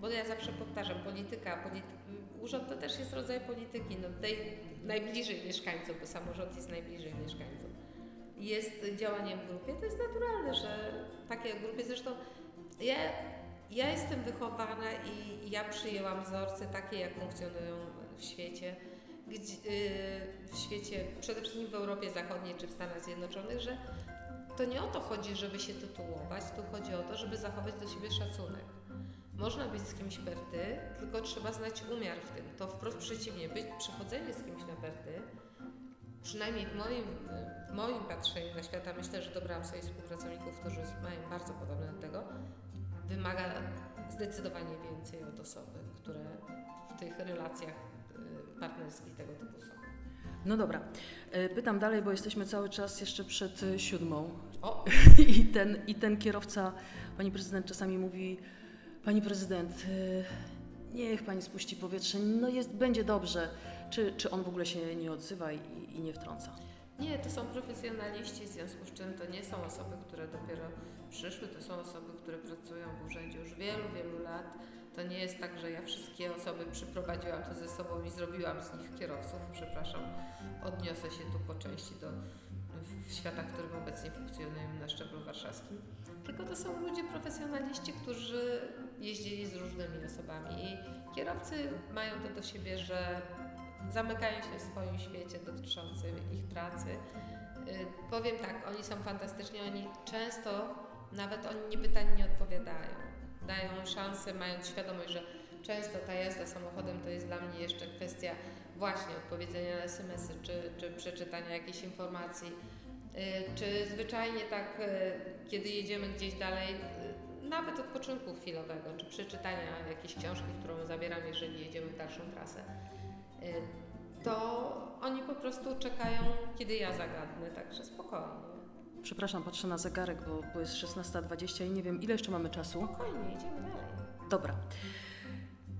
bo ja zawsze powtarzam, polityka, polity... urząd to też jest rodzaj polityki, no tej najbliżej mieszkańców, bo samorząd jest najbliżej mieszkańców. Jest działaniem w grupie, to jest naturalne, że takie grupy, zresztą ja ja jestem wychowana i ja przyjęłam wzorce takie, jak funkcjonują w świecie, gdzie, y, w świecie, przede wszystkim w Europie Zachodniej czy w Stanach Zjednoczonych, że to nie o to chodzi, żeby się tytułować, tu chodzi o to, żeby zachować do siebie szacunek. Można być z kimś perty, tylko trzeba znać umiar w tym. To wprost przeciwnie, być, przychodzenie z kimś na perty, przynajmniej w moim, w moim patrzeniu na świata, myślę, że dobrałam sobie współpracowników, którzy mają bardzo podobne do tego, wymaga zdecydowanie więcej od osoby, które w tych relacjach y, partnerskich tego typu są. No dobra. E, pytam dalej, bo jesteśmy cały czas jeszcze przed e, siódmą. O. I, ten, I ten kierowca, pani prezydent czasami mówi, pani prezydent, niech pani spuści powietrze, no jest, będzie dobrze. Czy, czy on w ogóle się nie odzywa i, i nie wtrąca? Nie, to są profesjonaliści, w związku z czym to nie są osoby, które dopiero przyszły, to są osoby, które pracują w urzędzie już wielu, wielu lat. To nie jest tak, że ja wszystkie osoby przyprowadziłam tu ze sobą i zrobiłam z nich kierowców. Przepraszam, odniosę się tu po części do w świata, w którym obecnie funkcjonujemy na szczeblu warszawskim. Tylko to są ludzie profesjonaliści, którzy jeździli z różnymi osobami i kierowcy mają to do siebie, że zamykają się w swoim świecie dotyczącym ich pracy. Y, powiem tak, oni są fantastyczni, oni często nawet oni niepytani nie odpowiadają. Dają szansę, mając świadomość, że często ta jazda samochodem to jest dla mnie jeszcze kwestia właśnie odpowiedzenia na SMS-y, czy, czy przeczytania jakiejś informacji, y, czy zwyczajnie tak, y, kiedy jedziemy gdzieś dalej, nawet odpoczynku chwilowego, czy przeczytania jakiejś książki, którą zabieram, jeżeli jedziemy w dalszą trasę Y, to oni po prostu czekają, kiedy ja zagadnę, także spokojnie. Przepraszam, patrzę na zegarek, bo, bo jest 16.20 i nie wiem, ile jeszcze mamy czasu. Spokojnie, idziemy dalej. Dobra.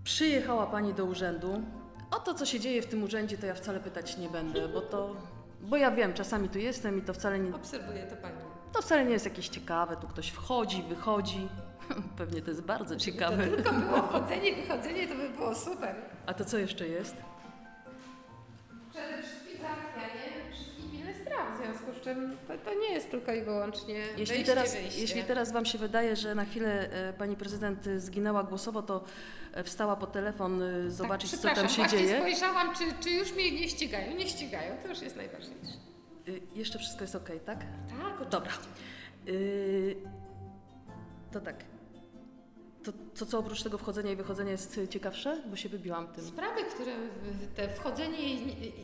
Przyjechała Pani do urzędu. O to, co się dzieje w tym urzędzie, to ja wcale pytać nie będę, bo to... Bo ja wiem, czasami tu jestem i to wcale nie... Obserwuję to Pani. To wcale nie jest jakieś ciekawe, tu ktoś wchodzi, wychodzi. Pewnie to jest bardzo ciekawe. To tylko było wchodzenie, wychodzenie, to by było super. A to co jeszcze jest? Czym to, to, nie jest tylko i wyłącznie jeśli wejście, teraz, wyjście. Jeśli teraz Wam się wydaje, że na chwilę e, Pani Prezydent zginęła głosowo, to e, wstała po telefon e, zobaczyć, tak, co tam się dzieje. spojrzałam, czy, czy już mnie nie ścigają. Nie ścigają, to już jest najważniejsze. Y, jeszcze wszystko jest ok, tak? Tak, oczywiście. Dobra. Y, to tak. To, to co oprócz tego wchodzenia i wychodzenia jest ciekawsze? Bo się wybiłam tym. Sprawy, które te wchodzenie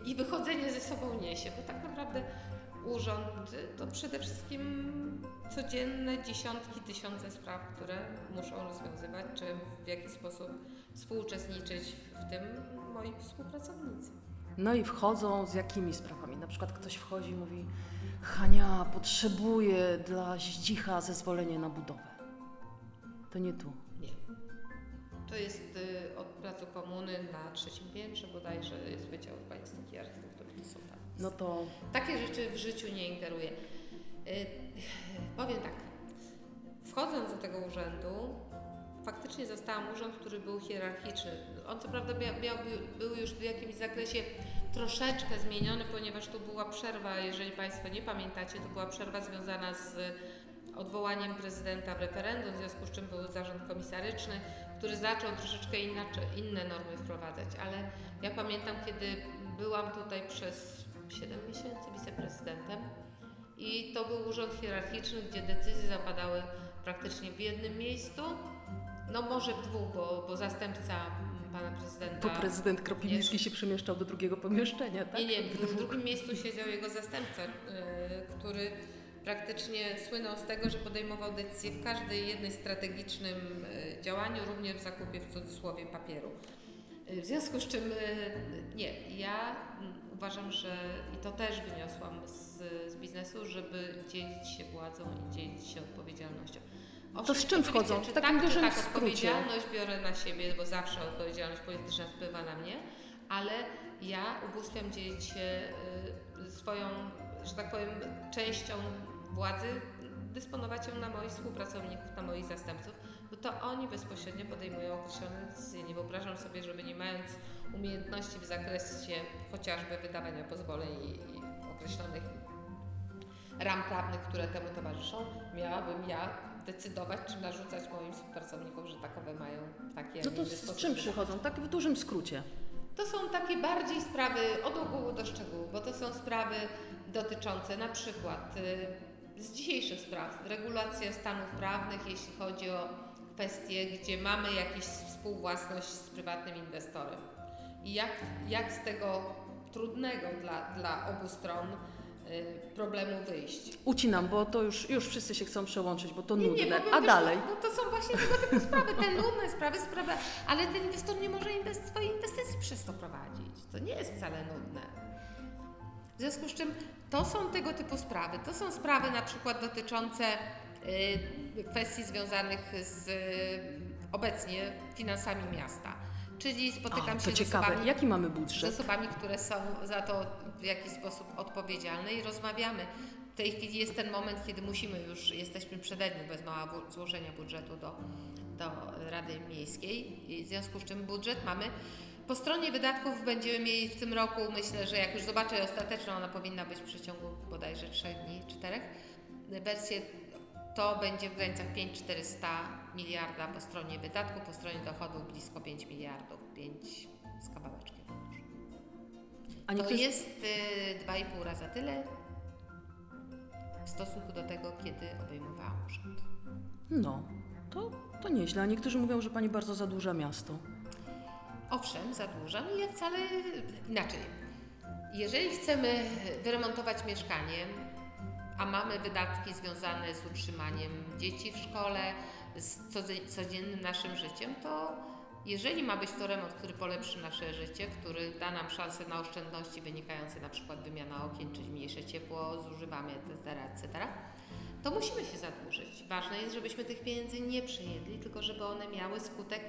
i wychodzenie ze sobą niesie, bo tak naprawdę urząd to przede wszystkim codzienne dziesiątki, tysiące spraw, które muszą rozwiązywać, czy w jakiś sposób współuczestniczyć w tym moi współpracownicy. No i wchodzą z jakimi sprawami? Na przykład ktoś wchodzi i mówi Hania, potrzebuję dla Zdzicha zezwolenie na budowę. To nie tu. Nie. To jest y, od Placu Komuny na trzecim piętrze bodajże jest Wydział Pański Architektury. No to... Takie rzeczy w życiu nie ingeruję. Yy, powiem tak, wchodząc do tego urzędu, faktycznie zostałam urząd, który był hierarchiczny. On co prawda miał, miał, był już w jakimś zakresie troszeczkę zmieniony, ponieważ tu była przerwa, jeżeli Państwo nie pamiętacie, to była przerwa związana z odwołaniem prezydenta w referendum, w związku z czym był zarząd komisaryczny, który zaczął troszeczkę inaczej, inne normy wprowadzać, ale ja pamiętam, kiedy byłam tutaj przez 7 miesięcy wiceprezydentem i to był urząd hierarchiczny, gdzie decyzje zapadały praktycznie w jednym miejscu, no może w dwóch, bo, bo zastępca pana prezydenta. To prezydent Kropiwnicki się przemieszczał do drugiego pomieszczenia, tak? Nie, nie, w drugim miejscu siedział jego zastępca, y, który praktycznie słynął z tego, że podejmował decyzje w każdej jednej strategicznym y, działaniu, również w zakupie w cudzysłowie papieru. Y, w związku z czym nie, ja uważam, że i to też wyniosłam z, z biznesu, żeby dzielić się władzą i dzielić się odpowiedzialnością. to z czym wchodzą? Takim tak, dużym tak, odpowiedzialność biorę na siebie, bo zawsze odpowiedzialność polityczna spływa na mnie, ale ja ubóstwiam dzielić się y, swoją, że tak powiem, częścią władzy, dysponować ją na moich współpracowników, na moich zastępców, to oni bezpośrednio podejmują określone decyzje. Nie wyobrażam sobie, żeby nie mając umiejętności w zakresie chociażby wydawania pozwoleń i, i określonych ram prawnych, które temu towarzyszą, miałabym ja decydować, czy narzucać moim współpracownikom, że takowe mają takie. No to z czym przychodzą? Tak w dużym skrócie. To są takie bardziej sprawy od ogółu do szczegółu, bo to są sprawy dotyczące na przykład y, z dzisiejszych spraw regulacja stanów prawnych, jeśli chodzi o kwestie, gdzie mamy jakąś współwłasność z prywatnym inwestorem. I jak, jak z tego trudnego dla, dla obu stron y, problemu wyjść. Ucinam, bo to już, już wszyscy się chcą przełączyć, bo to nie, nudne. Nie, A dalej? No, to są właśnie tego typu sprawy, te nudne sprawy, sprawy, ale ten inwestor nie może inwest swojej inwestycji przez to prowadzić. To nie jest wcale nudne. W związku z czym to są tego typu sprawy. To są sprawy na przykład dotyczące kwestii związanych z y, obecnie finansami miasta. Czyli spotykam A, się to z ciekawe. osobami, Jaki mamy z budżet? osobami, które są za to w jakiś sposób odpowiedzialne i rozmawiamy. W tej chwili jest ten moment, kiedy musimy już, jesteśmy przededniu bez mała złożenia budżetu do, do Rady Miejskiej, i w związku z czym budżet mamy. Po stronie wydatków będziemy mieli w tym roku, myślę, że jak już zobaczę ostateczną, ona powinna być w przeciągu bodajże 3 dni, 4, wersję to będzie w granicach 5400 miliarda po stronie wydatków, po stronie dochodów blisko 5 miliardów, 5 z kawałeczkiem. A To jest y, 2,5 raza tyle w stosunku do tego, kiedy obejmowałam urząd. No, to, to nieźle. A niektórzy mówią, że pani bardzo zadłuża miasto. Owszem, zadłużam i ja wcale inaczej. Jeżeli chcemy wyremontować mieszkanie, a mamy wydatki związane z utrzymaniem dzieci w szkole, z codziennym naszym życiem, to jeżeli ma być to remont, który polepszy nasze życie, który da nam szansę na oszczędności wynikające na przykład wymiana okien, czyli mniejsze ciepło, zużywamy, etc., etc., to musimy się zadłużyć. Ważne jest, żebyśmy tych pieniędzy nie przejedli, tylko żeby one miały skutek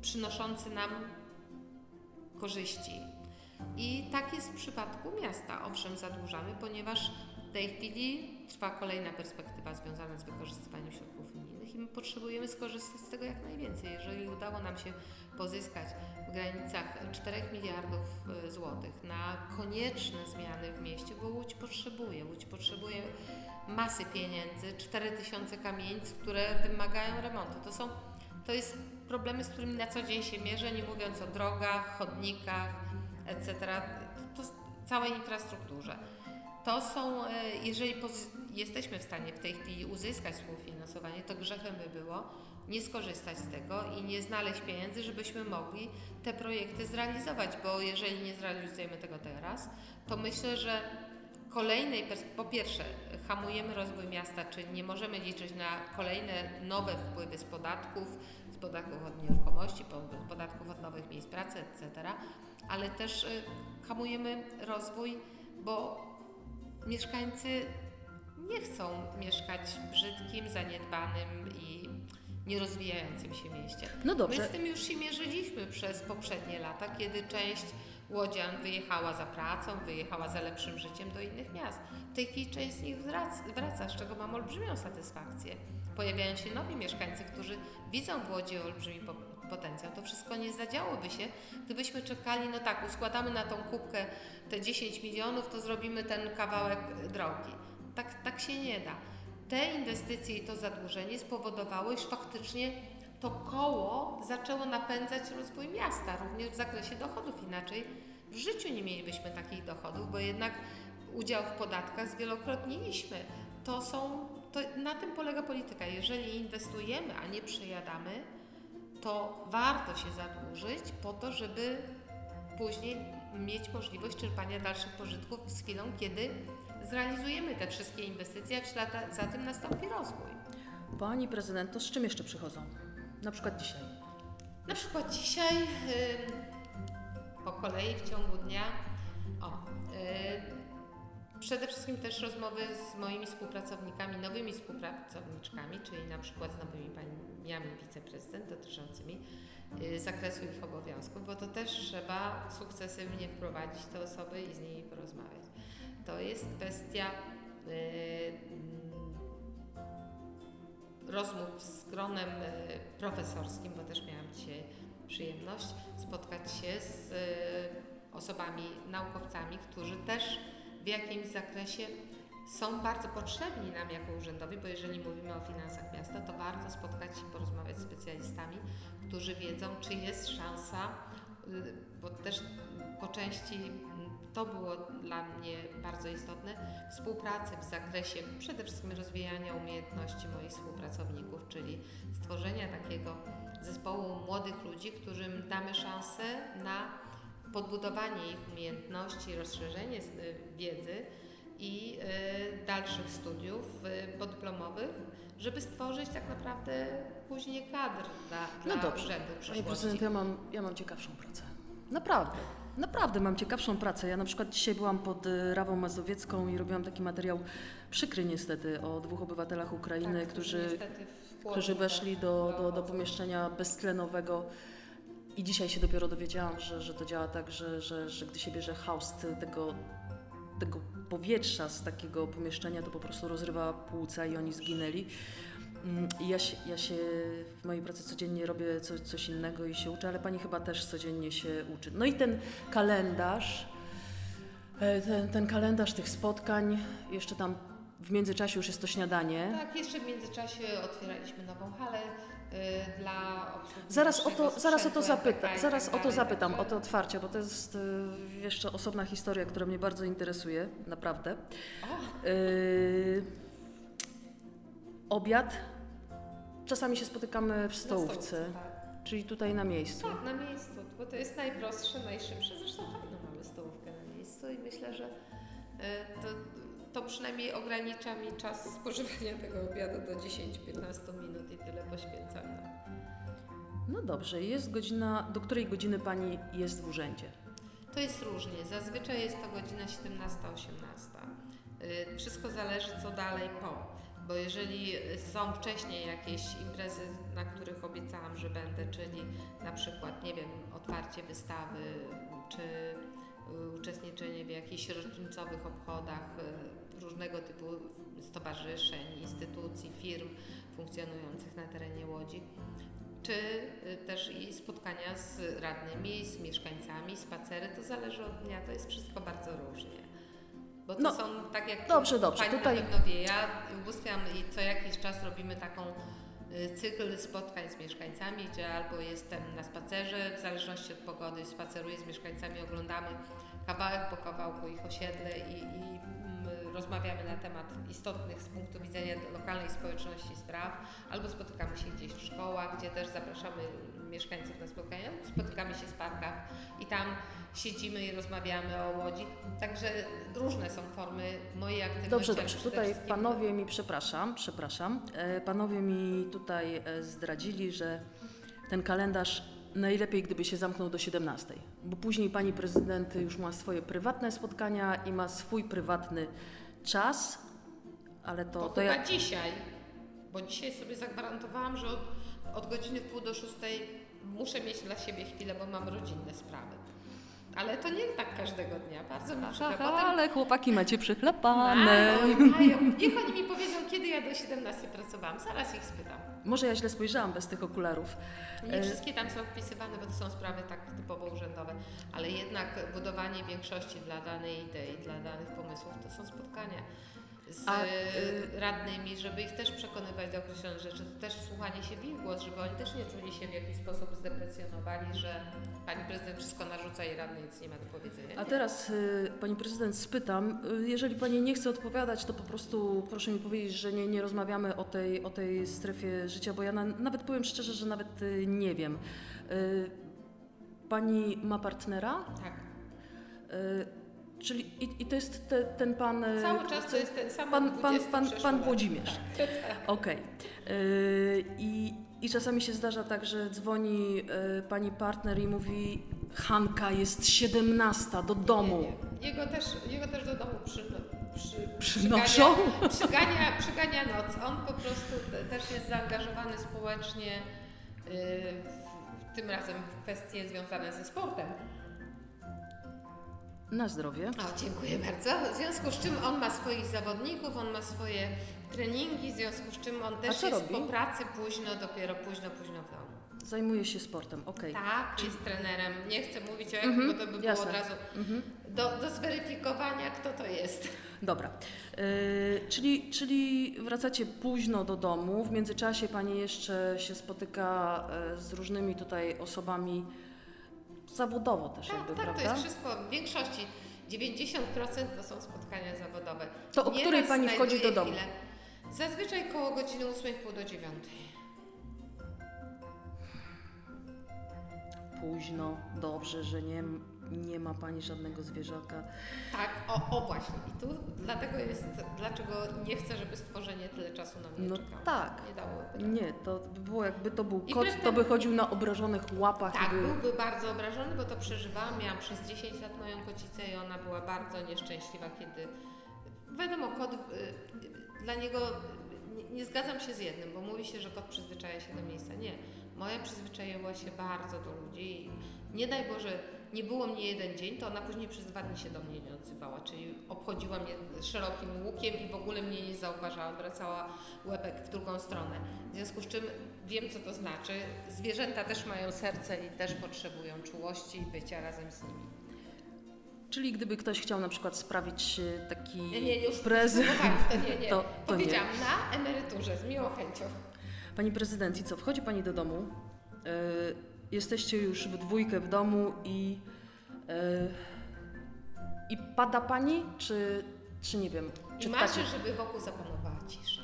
przynoszący nam korzyści. I tak jest w przypadku miasta. Owszem, zadłużamy, ponieważ tej chwili trwa kolejna perspektywa związana z wykorzystywaniem środków unijnych i my potrzebujemy skorzystać z tego jak najwięcej. Jeżeli udało nam się pozyskać w granicach 4 miliardów e, złotych na konieczne zmiany w mieście, bo Łódź potrzebuje. Łódź potrzebuje masy pieniędzy, 4 tysiące kamieńc, które wymagają remontu. To są to jest problemy, z którymi na co dzień się mierzę, nie mówiąc o drogach, chodnikach, etc., to s- całej infrastrukturze. To są, e, jeżeli jesteśmy w stanie w tej chwili uzyskać współfinansowanie, to grzechem by było nie skorzystać z tego i nie znaleźć pieniędzy, żebyśmy mogli te projekty zrealizować, bo jeżeli nie zrealizujemy tego teraz, to myślę, że kolejnej, po pierwsze, hamujemy rozwój miasta, czyli nie możemy liczyć na kolejne nowe wpływy z podatków, z podatków od nieruchomości, z podatków od nowych miejsc pracy, etc., ale też y, hamujemy rozwój, bo mieszkańcy nie chcą mieszkać w brzydkim, zaniedbanym i nierozwijającym się mieście. No My dobrze. z tym już się mierzyliśmy przez poprzednie lata, kiedy część łodzian wyjechała za pracą, wyjechała za lepszym życiem do innych miast. W tej chwili część z nich wraca, z czego mam olbrzymią satysfakcję. Pojawiają się nowi mieszkańcy, którzy widzą w Łodzi olbrzymi potencjał. To wszystko nie zadziałoby się, gdybyśmy czekali, no tak, uskładamy na tą kubkę te 10 milionów, to zrobimy ten kawałek drogi. Tak, tak się nie da. Te inwestycje i to zadłużenie spowodowało, iż faktycznie to koło zaczęło napędzać rozwój miasta, również w zakresie dochodów. Inaczej w życiu nie mielibyśmy takich dochodów, bo jednak udział w podatkach zwielokrotniliśmy. To są, to na tym polega polityka. Jeżeli inwestujemy, a nie przejadamy, to warto się zadłużyć po to, żeby później mieć możliwość czerpania dalszych pożytków z chwilą, kiedy zrealizujemy te wszystkie inwestycje, a w ślad za tym nastąpi rozwój. Pani prezydent, to z czym jeszcze przychodzą? Na przykład dzisiaj. Na przykład dzisiaj ym, po kolei w ciągu dnia o, przede wszystkim też rozmowy z moimi współpracownikami, nowymi współpracowniczkami, czyli na przykład z nowymi paniami wiceprezydent dotyczącymi y, zakresu ich obowiązków, bo to też trzeba sukcesywnie wprowadzić te osoby i z nimi porozmawiać. To jest kwestia y, rozmów z gronem y, profesorskim, bo też miałam dzisiaj przyjemność spotkać się z osobami, naukowcami, którzy też w jakimś zakresie są bardzo potrzebni nam jako urzędowi, bo jeżeli mówimy o finansach miasta, to warto spotkać się, porozmawiać z specjalistami, którzy wiedzą, czy jest szansa, y, bo też po części to było dla mnie bardzo istotne, współpracy w zakresie przede wszystkim rozwijania umiejętności moich współpracowników, czyli stworzenia takiego zespołu młodych ludzi, którym damy szansę na podbudowanie ich umiejętności, rozszerzenie wiedzy i y, dalszych studiów y, podyplomowych, żeby stworzyć tak naprawdę później kadr dla, no dla dobrze. urzędu Panie prezydent, ja mam, ja mam ciekawszą pracę. Naprawdę. Naprawdę mam ciekawszą pracę. Ja na przykład dzisiaj byłam pod y, Rawą Mazowiecką i robiłam taki materiał przykry niestety o dwóch obywatelach Ukrainy, tak, którzy, którzy weszli do, do, do pomieszczenia beztlenowego. I dzisiaj się dopiero dowiedziałam, że, że to działa tak, że, że, że gdy się bierze haust tego, tego powietrza z takiego pomieszczenia, to po prostu rozrywa płuca i oni zginęli. Mm, ja się, ja się w mojej pracy codziennie robię co, coś innego i się uczę, ale pani chyba też codziennie się uczy. No i ten kalendarz, e, ten, ten kalendarz tych spotkań, jeszcze tam w międzyczasie już jest to śniadanie. Tak, jeszcze w międzyczasie otwieraliśmy nową halę dla obsługi. Zaraz o to, zaraz o to zapytam, zaraz tak o to zapytam, o to otwarcie, bo to jest y, jeszcze osobna historia, która mnie bardzo interesuje, naprawdę. Y, obiad. Czasami się spotykamy w stołówce, stołówce tak. czyli tutaj na miejscu. Tak, na miejscu, bo to jest najprostsze, najszybsze. Zresztą fajną mamy stołówkę na miejscu i myślę, że to, to przynajmniej ogranicza mi czas spożywania tego obiadu do 10-15 minut i tyle poświęcam. No dobrze, jest godzina, do której godziny Pani jest w urzędzie? To jest różnie. Zazwyczaj jest to godzina 17-18. E, wszystko zależy, co dalej po bo jeżeli są wcześniej jakieś imprezy, na których obiecałam, że będę, czyli na przykład, nie wiem, otwarcie wystawy, czy uczestniczenie w jakichś rocznicowych obchodach y, różnego typu stowarzyszeń, instytucji, firm funkcjonujących na terenie Łodzi, czy y, też i spotkania z radnymi, z mieszkańcami, spacery, to zależy od dnia, to jest wszystko bardzo różnie. Bo to no, są tak jak dobrze, dobrze. Pani Tutaj... na pewno wie, ja ubóstwiam i co jakiś czas robimy taką y, cykl spotkań z mieszkańcami, gdzie albo jestem na spacerze, w zależności od pogody spaceruję z mieszkańcami, oglądamy kawałek po kawałku ich osiedle i, i rozmawiamy na temat istotnych z punktu widzenia lokalnej społeczności spraw, albo spotykamy się gdzieś w szkołach, gdzie też zapraszamy mieszkańców na spotkania, spotykamy się w parkach i tam siedzimy i rozmawiamy o Łodzi. Także różne są formy mojej aktywności. Dobrze, dobrze. Tutaj panowie mi, przepraszam, przepraszam, e, panowie mi tutaj e, zdradzili, że ten kalendarz najlepiej, gdyby się zamknął do 17, bo później pani prezydent już ma swoje prywatne spotkania i ma swój prywatny czas, ale to... To, to chyba ja... dzisiaj, bo dzisiaj sobie zagwarantowałam, że od, od godziny w pół do szóstej muszę mieć dla siebie chwilę, bo mam rodzinne sprawy. Ale to nie tak każdego dnia, bardzo przykro. Potem... Ale chłopaki macie przychlapane. Mają, mają. Niech oni mi powiedzą, kiedy ja do 17 pracowałam. Zaraz ich spytam. Może ja źle spojrzałam bez tych okularów. Nie e, wszystkie tam są wpisywane, bo to są sprawy tak typowo urzędowe, ale jednak budowanie większości dla danej idei, dla danych pomysłów to są spotkania z A, y, y- radnymi, żeby ich też przekonywać do określonych rzeczy, to też wsłuchanie się w ich głos, żeby oni też nie czuli się w jakiś sposób zdeprecjonowani, że pani prezydent wszystko narzuca i radny nic nie ma do powiedzenia. A teraz y, pani prezydent spytam, y, jeżeli pani nie chce odpowiadać, to po prostu proszę mi powiedzieć, że nie, nie rozmawiamy o tej, o tej strefie życia, bo ja na, nawet powiem szczerze, że nawet y, nie wiem. Y, pani ma partnera? Tak. Czyli i, i to jest te, ten pan. y, Cały czas to jest ten sam pan, pan, 20 pan, pan. Włodzimierz. Tak. Okej. Y, I, I czasami się zdarza tak, że dzwoni y, pani partner i mówi Hanka jest 17 do domu. Nie, nie. Jego, też, jego też do domu przy, przy, Przynoszą? Przygania, przygania, przygania noc. On po prostu te, też jest zaangażowany społecznie, yy, w, tym razem w kwestie związane ze sportem. Na zdrowie. O, dziękuję bardzo. W związku z czym on ma swoich zawodników, on ma swoje treningi, w związku z czym on też jest robi? po pracy późno, dopiero późno, późno w domu. Zajmuje się sportem, okej. Tak, jest trenerem. Nie chcę mówić o jakim, Mhm, bo to by było jasne. od razu Mhm. do, do zweryfikowania, kto to jest. Dobra. Y, czyli, czyli wracacie późno do domu. W międzyczasie pani jeszcze się spotyka y, z różnymi tutaj osobami zawodowo też jakby, Tak, tak, to prawda? jest wszystko. W większości 90% to są spotkania zawodowe. To o Nieraz której pani wchodzi do domu? chwilę. Zazwyczaj koło godziny 8.30 do 9. Późno, dobrze, że nie, nie ma pani żadnego zwierzaka. Tak, o, o właśnie. I tu dlatego jest, dlaczego nie chcę, żeby stworzenie tyle czasu na mnie No czekało. tak. Nie dało. Nie, to by było jakby to był I kot, to by chodził na obrażonych łapach. Tak, by... byłby bardzo obrażony, bo to przeżywałam. Miałam przez 10 lat moją kocicę i ona była bardzo nieszczęśliwa, kiedy. Wiadomo, kot. y, Dla niego nie, zgadzam się z jednym, bo mówi się, że kot przyzwyczaja się do miejsca. Nie. Moja przyzwyczaiła się bardzo do ludzi i nie daj Boże, nie było mnie jeden dzień, to ona później przez dwa dni się do mnie nie odzywała, czyli obchodziła mnie szerokim łukiem i w ogóle mnie nie zauważała, wracała łebek w drugą stronę. W związku z czym wiem, co to znaczy. Zwierzęta też mają serce i też potrzebują czułości i bycia razem z nimi. Czyli gdyby ktoś chciał na przykład sprawić e, taki Nie, nie, już prezent, próbowałam, to nie, nie. to, to nie. Powiedziałam na emeryturze z miłą chęcią. Pani prezydent, i co, wchodzi pani do domu, e, jesteście już w dwójkę w domu i, e, i pada pani, czy, czy nie wiem, I czy marzę, tacie- żeby wokół zapanowała cisza.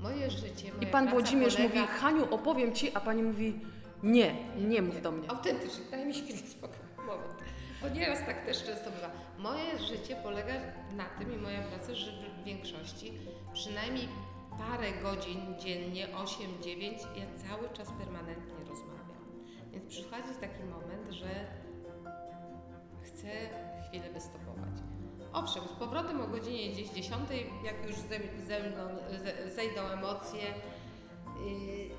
Moje życie, moja I pan Włodzimierz polega... mówi, Haniu, opowiem ci, a pani mówi, nie, nie mów do mnie. Autentycznie, daj mi chwilę spokoju. Moment. Bo nieraz tak też często bywa. Moje życie polega na tym i moja praca, że w większości przynajmniej parę godzin dziennie, 8-9, ja cały czas permanentnie. Więc przychodzi taki moment, że chcę chwilę wystopować. Owszem, z powrotem o godzinie gdzieś 10, jak już ze, ze mną ze, zejdą emocje, yy,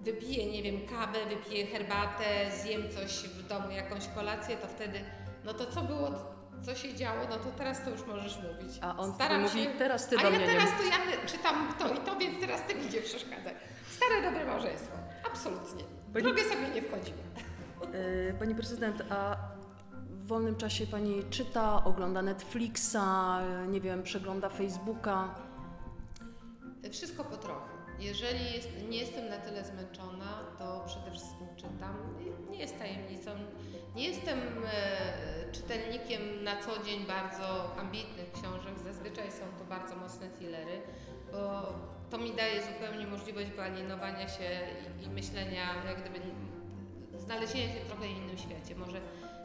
wypiję, nie wiem, kawę, wypiję herbatę, zjem coś w domu, jakąś kolację, to wtedy, no to co było, co się działo, no to teraz to już możesz mówić. A on Staram mówi, się, teraz ty a do ja mnie teraz nie to ja czytam to i to, więc teraz ty mi nie przeszkadzaj. Stare dobre małżeństwo, absolutnie. Pani- drogę sobie nie wchodzimy. E, Pani prezydent, a w wolnym czasie pani czyta, ogląda Netflixa, nie wiem, przegląda Facebooka? Wszystko po trochu. Jeżeli jest, nie jestem na tyle zmęczona, to przede wszystkim czytam. Nie jest tajemnicą. Nie jestem e, czytelnikiem na co dzień bardzo ambitnych książek. Zazwyczaj są to bardzo mocne thrillery, bo to mi daje zupełnie możliwość wyalienowania się i, i myślenia, jak gdyby znalezienia się w trochę innym świecie. Może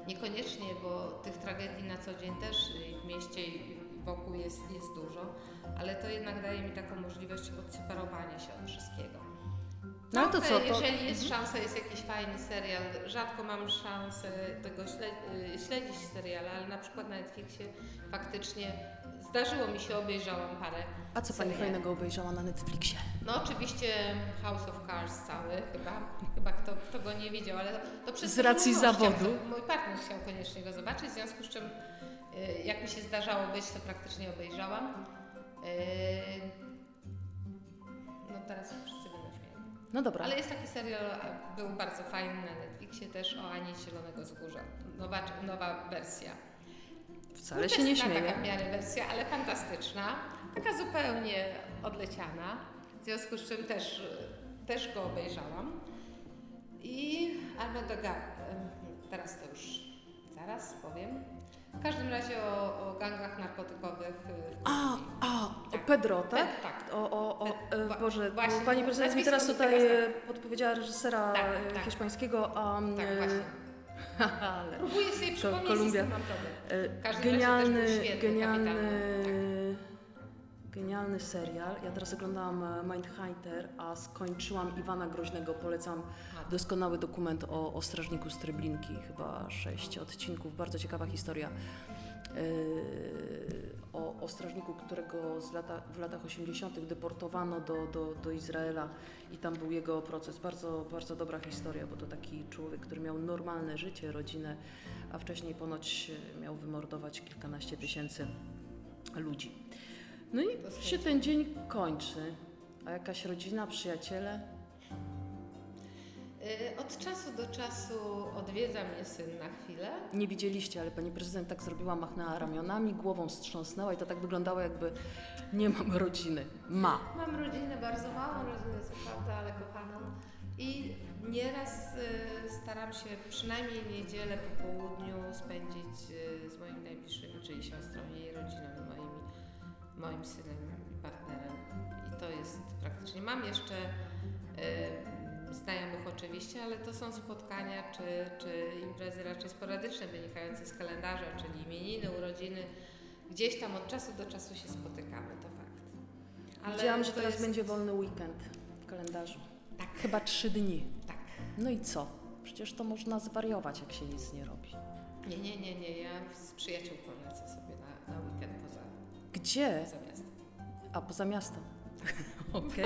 niekoniecznie, bo tych tragedii na co dzień też w mieście i wokół jest, jest dużo, ale to jednak daje mi taką możliwość odseparowania się od wszystkiego. No to co, to- Jeżeli jest szansa, jest jakiś fajny serial, rzadko mam szansę tego śle, y, śledzić seriale, ale na przykład na Netflixie faktycznie zdarzyło mi się, obejrzałam parę A co pani seriali. fajnego obejrzała na Netflixie? No oczywiście House of Cards cały, chyba, chyba kto, kto go nie widział, ale to, przez Z racji chciał zawodu. zo- Mój partner chciał koniecznie go zobaczyć, w związku z czym y, jak mi się zdarzało być, to praktycznie obejrzałam. Y, No teraz. No dobra. Ale jest taki serial, był bardzo fajny na Netflixie też o Ani Zielonego Wzgórza. Nowa, nowa wersja. Wcale się nie śmieję. taka w miarę wersja, ale fantastyczna. Taka zupełnie odleciana. W związku z czym też, też go obejrzałam. I Armando Ga... Teraz to już zaraz powiem. W każdym razie o, o gangach narkotykowych. y, A, a, o Tak. Pedro, tak? Ped- tak. O, o, o, e, Wa- Boże, właśnie, pani prezydent mi teraz tutaj teraz e, podpowiedziała reżysera Tak, e, tak. hiszpańskiego, a Tak, e, właśnie. ale, Próbuję sobie przypomnieć, Kolumbia. mam problem. e, genialny, genialny, kapitan, genialny serial. Ja teraz oglądałam e, Mindhunter, a skończyłam Iwana Groźnego. Polecam doskonały dokument o, o strażniku z Treblinki, chyba sześć odcinków, bardzo ciekawa historia. Yy, o, o strażniku, którego z lata, w latach 80. deportowano do, do, do Izraela i tam był jego proces. Bardzo, bardzo dobra historia, bo to taki człowiek, który miał normalne życie, rodzinę, a wcześniej ponoć miał wymordować kilkanaście tysięcy ludzi. No i się ten dzień kończy. A jakaś rodzina, przyjaciele? Y, Od czasu do czasu odwiedza mnie syn na chwilę. Nie widzieliście, ale pani prezydent tak zrobiła, machnęła ramionami, głową wstrząsnęła i to tak wyglądało, jakby nie mam rodziny. Ma. Mam rodzinę, bardzo małą rodzinę, co prawda, ale kochaną. I nieraz y, staram się przynajmniej niedzielę po południu spędzić y, z moimi najbliższymi, czyli siostrą, jej rodziną i moimi, moim synem i partnerem. I to jest praktycznie. Mam jeszcze y, znajomych oczywiście, ale to są spotkania czy, czy imprezy raczej sporadyczne, wynikające z kalendarza, czyli imieniny, urodziny. Gdzieś tam od czasu do czasu się spotykamy, to fakt. Ale Widziałam, że teraz jest- będzie wolny weekend w kalendarzu. Tak. Chyba trzy dni. Tak. No i co? Przecież to można zwariować, jak się nic nie robi. Nie, nie, nie, nie. Ja z przyjaciółką lecę sobie Gdzie? poza miastem. A poza miastem. Okej.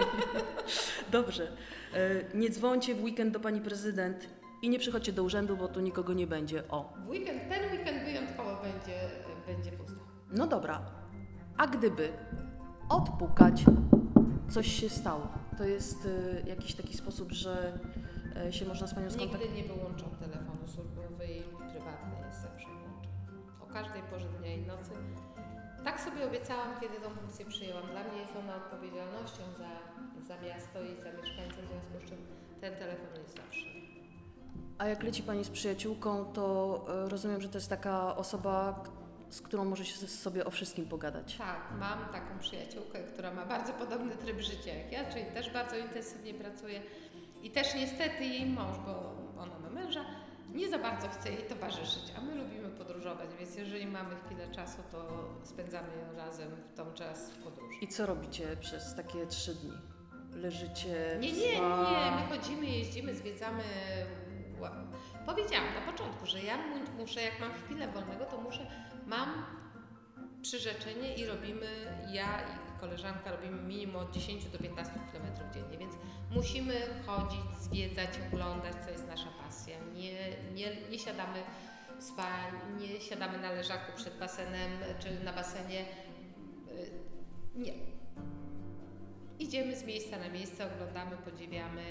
Dobrze. E, Nie dzwońcie w weekend do pani prezydent i nie przychodźcie do urzędu, bo tu nikogo nie będzie. O. W weekend, ten weekend wyjątkowo będzie, będzie pusty. No dobra. A gdyby odpukać, coś się stało? To jest e, jakiś taki sposób, że e, się można z panią skontaktować? Nigdy nie wyłączam telefonu służbowy i prywatny jest zawsze włączony. O każdej porze dnia i nocy. Tak sobie obiecałam, kiedy tą funkcję przyjęłam. Dla mnie jest ona odpowiedzialnością za, za miasto i za mieszkańców, w związku z czym ten telefon jest zawsze. A jak leci pani z przyjaciółką, to e, rozumiem, że to jest taka osoba, z którą może się sobie o wszystkim pogadać. Tak, mam taką przyjaciółkę, która ma bardzo podobny tryb życia jak ja, czyli też bardzo intensywnie pracuje i też niestety jej mąż, bo ona ma męża, nie za bardzo chce jej towarzyszyć, a my lubimy podróżować, więc jeżeli mamy chwilę czasu, to spędzamy ją razem w tą czas w podróży. I co robicie przez takie trzy dni? Leżycie Nie, nie, nie, my chodzimy, jeździmy, zwiedzamy. ła- Powiedziałam na początku, że ja mu- muszę, jak mam chwilę wolnego, to muszę, mam przyrzeczenie i robimy, ja i koleżanka robimy minimum od 10 do 15 km dziennie, więc musimy chodzić, zwiedzać, oglądać, co jest nasza pasja. Nie, nie, nie siadamy w spa, nie siadamy na leżaku przed basenem czy na basenie. Y, Nie. Idziemy z miejsca na miejsce, oglądamy, podziwiamy,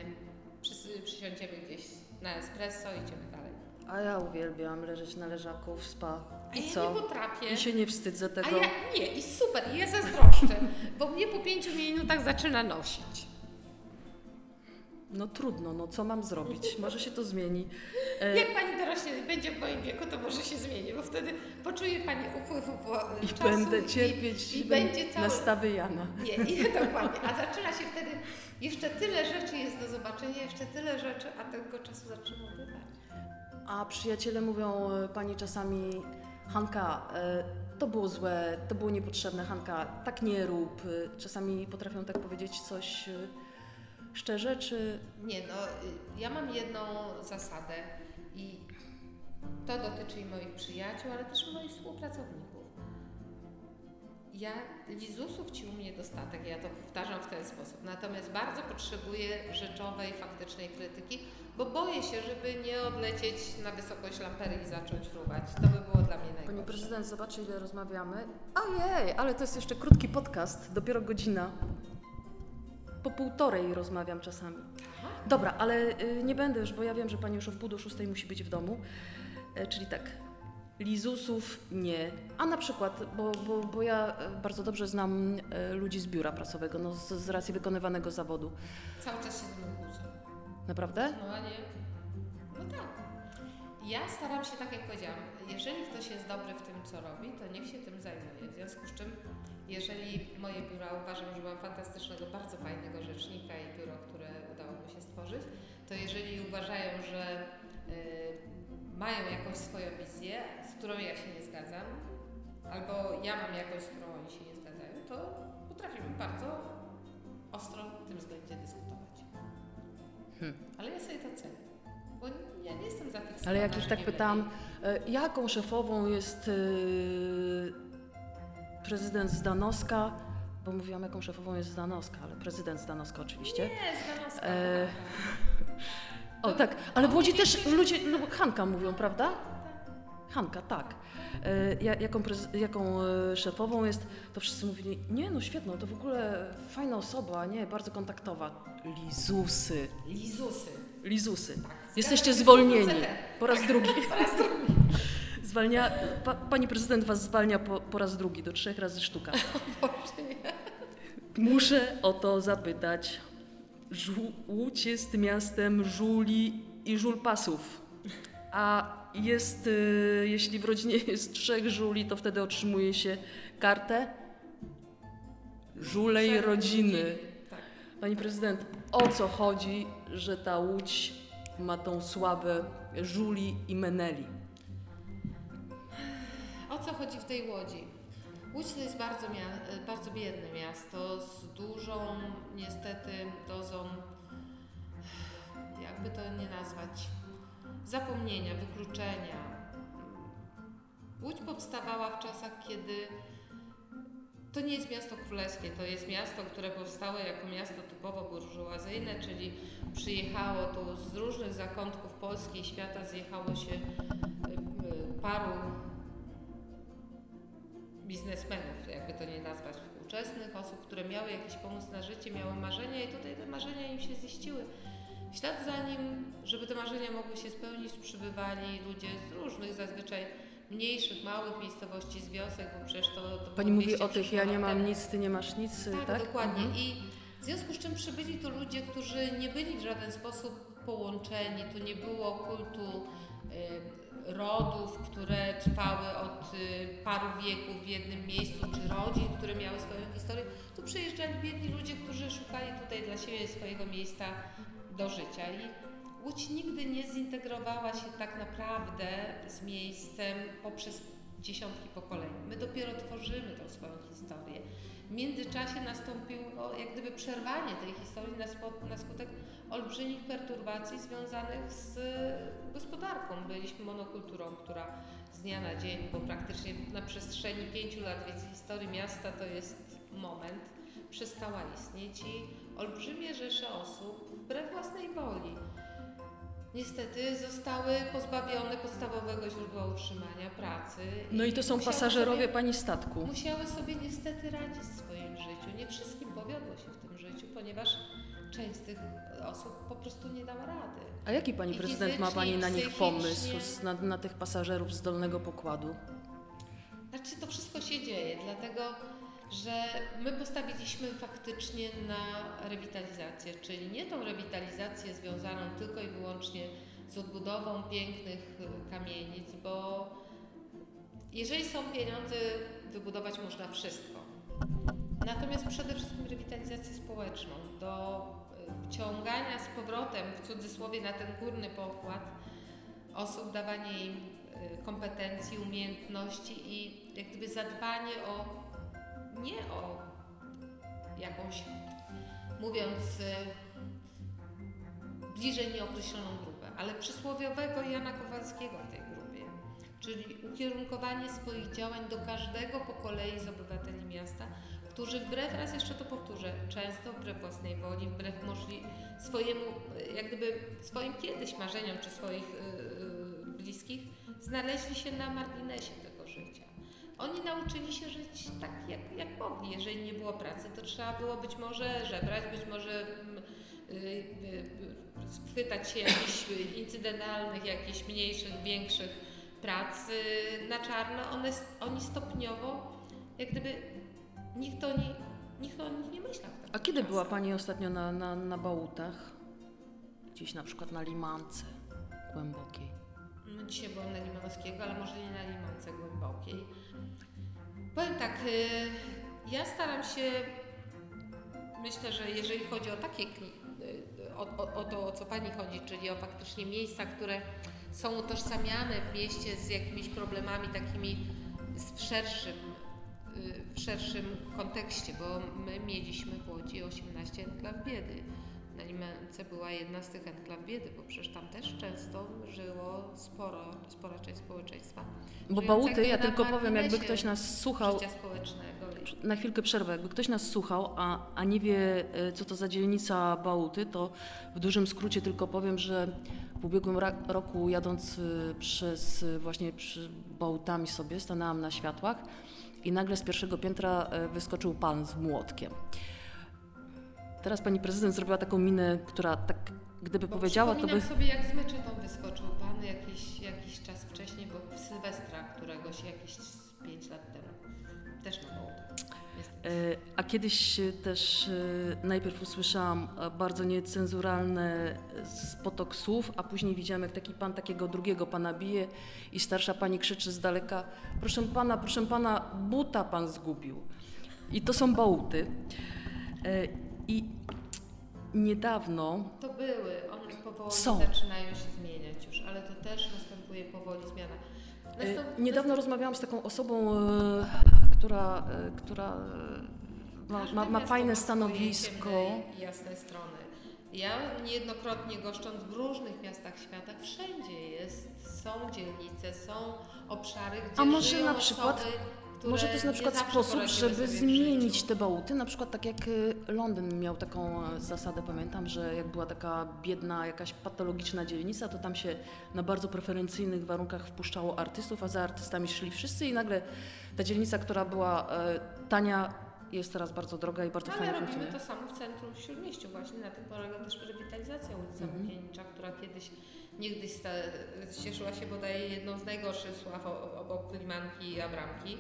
przys- przysiądziemy gdzieś na espresso, idziemy dalej. A ja uwielbiam leżeć na leżaku w spa. A I ja co? nie potrafię. I się nie wstydzę A tego. ja nie, i super, i ja zazdroszczę, bo mnie po pięciu minutach zaczyna nosić. No trudno, no co mam zrobić? Może się to zmieni. E, Jak pani dorośnie będzie w moim wieku, to może się zmieni, bo wtedy poczuje pani upływ upływ I czasu będę cierpieć i, i będzie cały... nastawy Jana. Nie, i dokładnie. A zaczyna się wtedy, jeszcze tyle rzeczy jest do zobaczenia, jeszcze tyle rzeczy, a tego czasu zaczyna ubywać. A przyjaciele mówią e, pani czasami, Hanka, e, to było złe, to było niepotrzebne, Hanka, tak nie rób. Czasami potrafią tak powiedzieć coś szczerze, czy Nie, no, y, ja mam jedną zasadę i to dotyczy i moich przyjaciół, ale też moich współpracowników. Ja lizusów ci u mnie dostatek, ja to powtarzam w ten sposób. Natomiast bardzo potrzebuję rzeczowej, faktycznej krytyki, bo boję się, żeby nie odlecieć na wysokość lampery i zacząć fruwać. To by było dla mnie Pani najgorsze. prezydent, zobaczy ile rozmawiamy. Ojej, ale to jest jeszcze krótki podcast, dopiero godzina. Po półtorej rozmawiam czasami. Dobra, ale y, nie będę już, bo ja wiem, że pani już o wpół do szóstej musi być w domu. E, czyli tak, Lizusów nie. A na przykład, bo, bo, bo ja e, bardzo dobrze znam e, ludzi z biura prasowego, no z, z racji wykonywanego zawodu. Cały czas się ze mną kłócą. Naprawdę? No a nie? No tak. Ja staram się, tak jak powiedziałam, jeżeli ktoś jest dobry w tym, co robi, to niech się tym zajmuje. W związku z czym, jeżeli moje biura uważam, że mam fantastycznego, bardzo fajnego rzecznika i biuro, które udało mi się stworzyć, to jeżeli uważają, że y, mają jakąś swoją wizję, z którą ja się nie zgadzam, albo ja mam jakąś, z którą oni się nie zgadzają, to potrafimy bardzo ostro w tym względzie dyskutować. Hmm. Ale ja sobie to cenię. Bo ja nie jestem zafiksowana. Ale jak ich tak nie pytałam, e, jaką szefową jest e, prezydent Zdanowska, bo mówiłam, jaką szefową jest Zdanowska, ale prezydent Zdanowska oczywiście. Nie, Zdanowska. E, O tak, ale w Łodzi też ludzie, no, Hanka mówią, prawda? Hanka, tak. E, ja- jaką, jaką e, szefową jest, to wszyscy mówili, nie no świetno, to w ogóle fajna osoba, nie, bardzo kontaktowa. Lizusy, Lizusy. Lizusy. Tak. Jesteście Zgadzam się zwolnieni 100%. po raz drugi. Zwalnia, pa, pani prezydent was zwalnia po, po raz drugi, do trzech razy sztuka. Boże, nie. Muszę o to zapytać. Łódź jest miastem żuli i żulpasów. A jest, y, jeśli w rodzinie jest trzech żuli, to wtedy otrzymuje się kartę żulej rodziny. Tak. Pani prezydent, o co chodzi, że ta Łódź ma tą sławę żuli i meneli? O co chodzi w tej Łodzi? Łódź to jest bardzo, bardzo biedne miasto z dużą, niestety, dozą, jakby to nie nazwać, zapomnienia, wykluczenia. Łódź powstawała w czasach, kiedy to nie jest miasto królewskie, to jest miasto, które powstało jako miasto typowo burżuazyjne, czyli przyjechało tu z różnych zakątków Polski i świata, zjechało się y, y, paru biznesmenów, jakby to nie nazwać, współczesnych osób, które miały jakiś pomysł na życie, miały marzenia i tutaj te marzenia im się ziściły. W ślad za nim, żeby te marzenia mogły się spełnić, przybywali ludzie z różnych zazwyczaj mniejszych, małych miejscowości, z wiosek, bo przecież to, to Pani mówi 200 o tych, ja nie mam nic, ty nie masz nic, Tak, tak? dokładnie. Mhm. I w związku z czym przybyli tu ludzie, którzy nie byli w żaden sposób połączeni, tu nie było kultu y, rodów, które trwały od y, paru wieków w jednym miejscu, czy rodzin, które miały swoją historię. Tu przyjeżdżali biedni ludzie, którzy szukali tutaj dla siebie swojego miejsca do życia. I Łódź nigdy nie zintegrowała się tak naprawdę z miejscem poprzez dziesiątki pokoleń. My dopiero tworzymy tą swoją historię. W międzyczasie nastąpiło jak gdyby przerwanie tej historii na, na skutek olbrzymich perturbacji związanych z gospodarką. Byliśmy monokulturą, która z dnia na dzień, bo praktycznie na przestrzeni pięciu lat, więc historii miasta to jest moment, przestała istnieć i olbrzymie rzesze osób wbrew własnej woli niestety zostały pozbawione podstawowego źródła utrzymania, pracy. No i to są pasażerowie Sobie, pani statku. musiały sobie niestety radzić w swoim życiu. Nie wszystkim powiodło się w tym życiu, ponieważ część z tych osób po prostu nie dała rady. A jaki pani I prezydent ma pani na nich pomysł na, na tych pasażerów z dolnego pokładu? Znaczy to wszystko się dzieje, dlatego że my postawiliśmy faktycznie na rewitalizację, czyli nie tą rewitalizację związaną tylko i wyłącznie z odbudową pięknych y, kamienic, bo jeżeli są pieniądze, wybudować można wszystko. Natomiast przede wszystkim rewitalizację społeczną, do wciągania z powrotem, w cudzysłowie, na ten górny pokład osób, dawanie im y, kompetencji, umiejętności i jak gdyby zadbanie o nie o jakąś, mówiąc y, bliżej nieokreśloną grupę, ale przysłowiowego Jana Kowalskiego w tej grupie, czyli ukierunkowanie swoich działań do każdego po kolei z którzy wbrew, raz jeszcze to powtórzę, często wbrew własnej woli, wbrew możli swojemu, jak gdyby swoim kiedyś marzeniom czy swoich y, y, bliskich, znaleźli się na marginesie tego życia. Oni nauczyli się żyć tak, jak, jak mogli. Jeżeli nie było pracy, to trzeba było być może żebrać, być może mm, y, y, y, chwytać się jakichś incydentalnych, jakichś mniejszych, większych pracy na czarno, one, oni stopniowo, jak gdyby nikt o nich, nikt o nich nie myślał. w A kiedy była. Pani ostatnio na, na, na bałutach? Gdzieś na przykład na Limance głębokiej. No, dzisiaj byłam na Limanowskiego, ale może nie na Limance głębokiej. Powiem tak, y, ja staram się, myślę, że jeżeli chodzi o takie, y, o, o, o to, o co Pani chodzi, czyli o faktycznie miejsca, które są utożsamiane w mieście z jakimiś problemami takimi z- w szerszym, w szerszym kontekście, bo my mieliśmy w Łodzi 18 enklaw biedy. Na Limance była jedna z tych enklaw biedy, bo przecież tam też często żyło sporo, spora część społeczeństwa. Bo bałuty, ja tylko powiem, jakby ktoś nas słuchał, Życia społecznego. na chwilkę przerwę, jakby ktoś nas słuchał, a, a nie wie, e, co to za dzielnica Bałuty, to w dużym skrócie tylko powiem, że w ubiegłym roku jadąc e, przez właśnie przy Bałutami sobie, stanęłam na światłach i nagle z pierwszego piętra e, wyskoczył pan z młotkiem. Teraz pani prezydent zrobiła taką minę, która tak, gdyby Bo powiedziała, to by... sobie, jak z meczetą wyskoczył pan jakiś, jakiś czas wcześniej, bo w Sylwestra A kiedyś e, też e, najpierw usłyszałam e, bardzo niecenzuralny e, potok słów, a później widziałam, jak taki pan takiego drugiego pana bije i starsza pani krzyczy z daleka: Proszę pana, proszę pana, buta pan zgubił. I to są bałuty. E, I niedawno To były, one powoli Są. zaczynają się zmieniać już, ale to też następuje powoli zmiana. E, Nastąp- Niedawno rozmawiałam z taką osobą, e, która, e, która e, ma, ma, ma fajne stanowisko. jasne strony. Ja niejednokrotnie goszcząc w różnych miastach świata, wszędzie jest, są dzielnice, są obszary, gdzie A może na przykład- osoby, Może to jest na przykład sposób, żeby zmienić te bałuty. Na przykład tak jak y, Londyn miał taką e, zasadę, pamiętam, że jak była taka biedna, jakaś patologiczna dzielnica, to tam się na bardzo preferencyjnych warunkach wpuszczało artystów, a za artystami szli wszyscy i nagle ta dzielnica, która była e, tania, jest teraz bardzo droga i bardzo Ale fajnie robimy funkcjonuje. to samo w centrum w Śródmieściu właśnie. Na tym polega też rewitalizacja ulicy. Łukienicza, która kiedyś niegdyś sta, cieszyła się bodaj jedną z najgorszych sław obok Limanki i Abramki.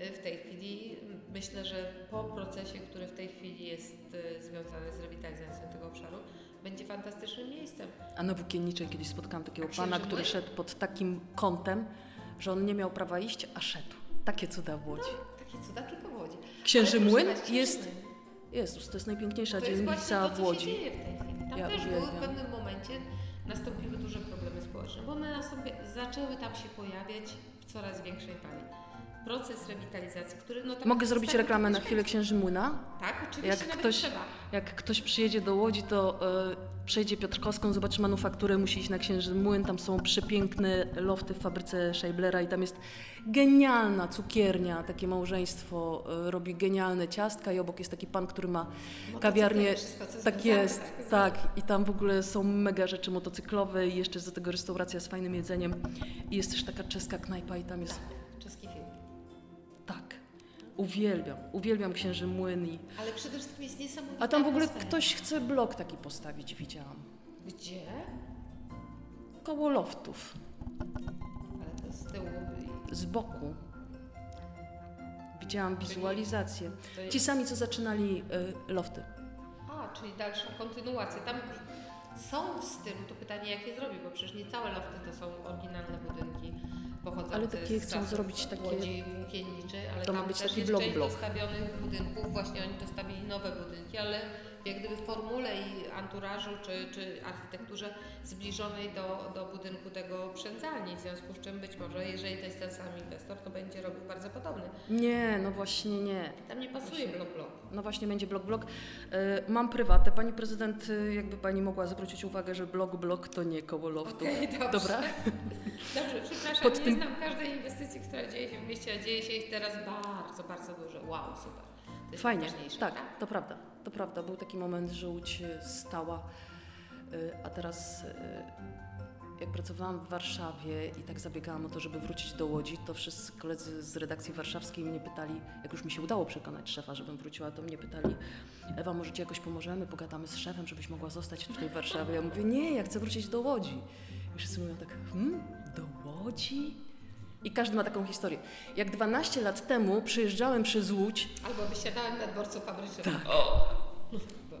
Y, W tej chwili myślę, że po procesie, który w tej chwili jest y, związany z rewitalizacją tego obszaru, będzie fantastycznym miejscem. A na Włókienniczej kiedyś spotkałam takiego pana, który szedł pod takim kątem, że on nie miał prawa iść, a szedł. Takie cuda w Łodzi. Takie cuda tylko w Łodzi. Księży Młyn jest. Jezus, to jest najpiękniejsza To jest dzielnica to, w Łodzi. się dzieje w tej chwili. Tam Ja też były w uwielbiam. pewnym momencie nastąpiły duże problemy społeczne, bo one nastąpi, zaczęły tam się pojawiać w coraz większej fali. Proces rewitalizacji, który no tam Mogę zrobić reklamę na chwilę Księży Młyna? Tak, oczywiście Jak ktoś- trzeba. Jak ktoś przyjedzie do Łodzi, to e, przejdzie Piotrkowską, zobaczy manufakturę, musi iść na Księży Młyn. Tam są przepiękne lofty w fabryce Scheiblera i tam jest genialna cukiernia. Takie małżeństwo e, robi genialne ciastka i obok jest taki pan, który ma Motocykle kawiarnię. wszystko, Tak jest, z- tak. I tam w ogóle są mega rzeczy motocyklowe i jeszcze do tego restauracja z fajnym jedzeniem. I jest też taka czeska knajpa i tam jest Uwielbiam, uwielbiam Księży Młyn i... Ale przede wszystkim jest niesamowita A tam w ogóle atmosfera. ktoś chce blok taki postawić, widziałam. Gdzie? Koło loftów, Ale to z tyłu. z boku. Widziałam wizualizację. Ci sami, co zaczynali y, lofty. A, czyli dalszą kontynuację. Tam są w stylu, to pytanie jak je zrobi, bo przecież nie całe lofty to są oryginalne budynki pochodzące Ale takie chcą zrobić takie- Łodzi ale To ma być taki blok, blok. dostawionych budynków, właśnie oni dostawili nowe budynki, ale jak gdyby w formule i anturażu czy, czy architekturze zbliżonej do, do budynku tego przędzalni, w związku z czym być może, jeżeli to jest ten sam inwestor, to będzie robił bardzo podobny. Nie, no właśnie nie. Tam nie pasuje blok blok. No właśnie będzie blok, blok. Y, mam prywatę. Pani prezydent, y, jakby pani mogła zwrócić uwagę, że blok, blok to nie koło loftów. Okej, dobrze. Dobra? Dobrze, przepraszam, Pod nie tym- znam każdej inwestycji, która dzieje się w mieście, a dzieje się ich teraz bardzo, bardzo dużo. Wow, super. To jest Fajnie, najważniejsze, tak, to prawda, to prawda. Był taki moment, że Łódź stała, y, a teraz y, jak pracowałam w Warszawie i tak zabiegałam o to, żeby wrócić do Łodzi, to wszyscy koledzy z redakcji warszawskiej mnie pytali, jak już mi się udało przekonać szefa, żebym wróciła, to mnie pytali, Ewa, może ci jakoś pomożemy, pogadamy z szefem, żebyś mogła zostać w tej Warszawie. Ja mówię, nie, ja chcę wrócić do Łodzi. I wszyscy mówią tak, hmm, do Łodzi? I każdy ma taką historię. Jak 12 lat temu przyjeżdżałem przez Łódź. Albo wysiadałem na dworcu fabrycznym. Tak. O!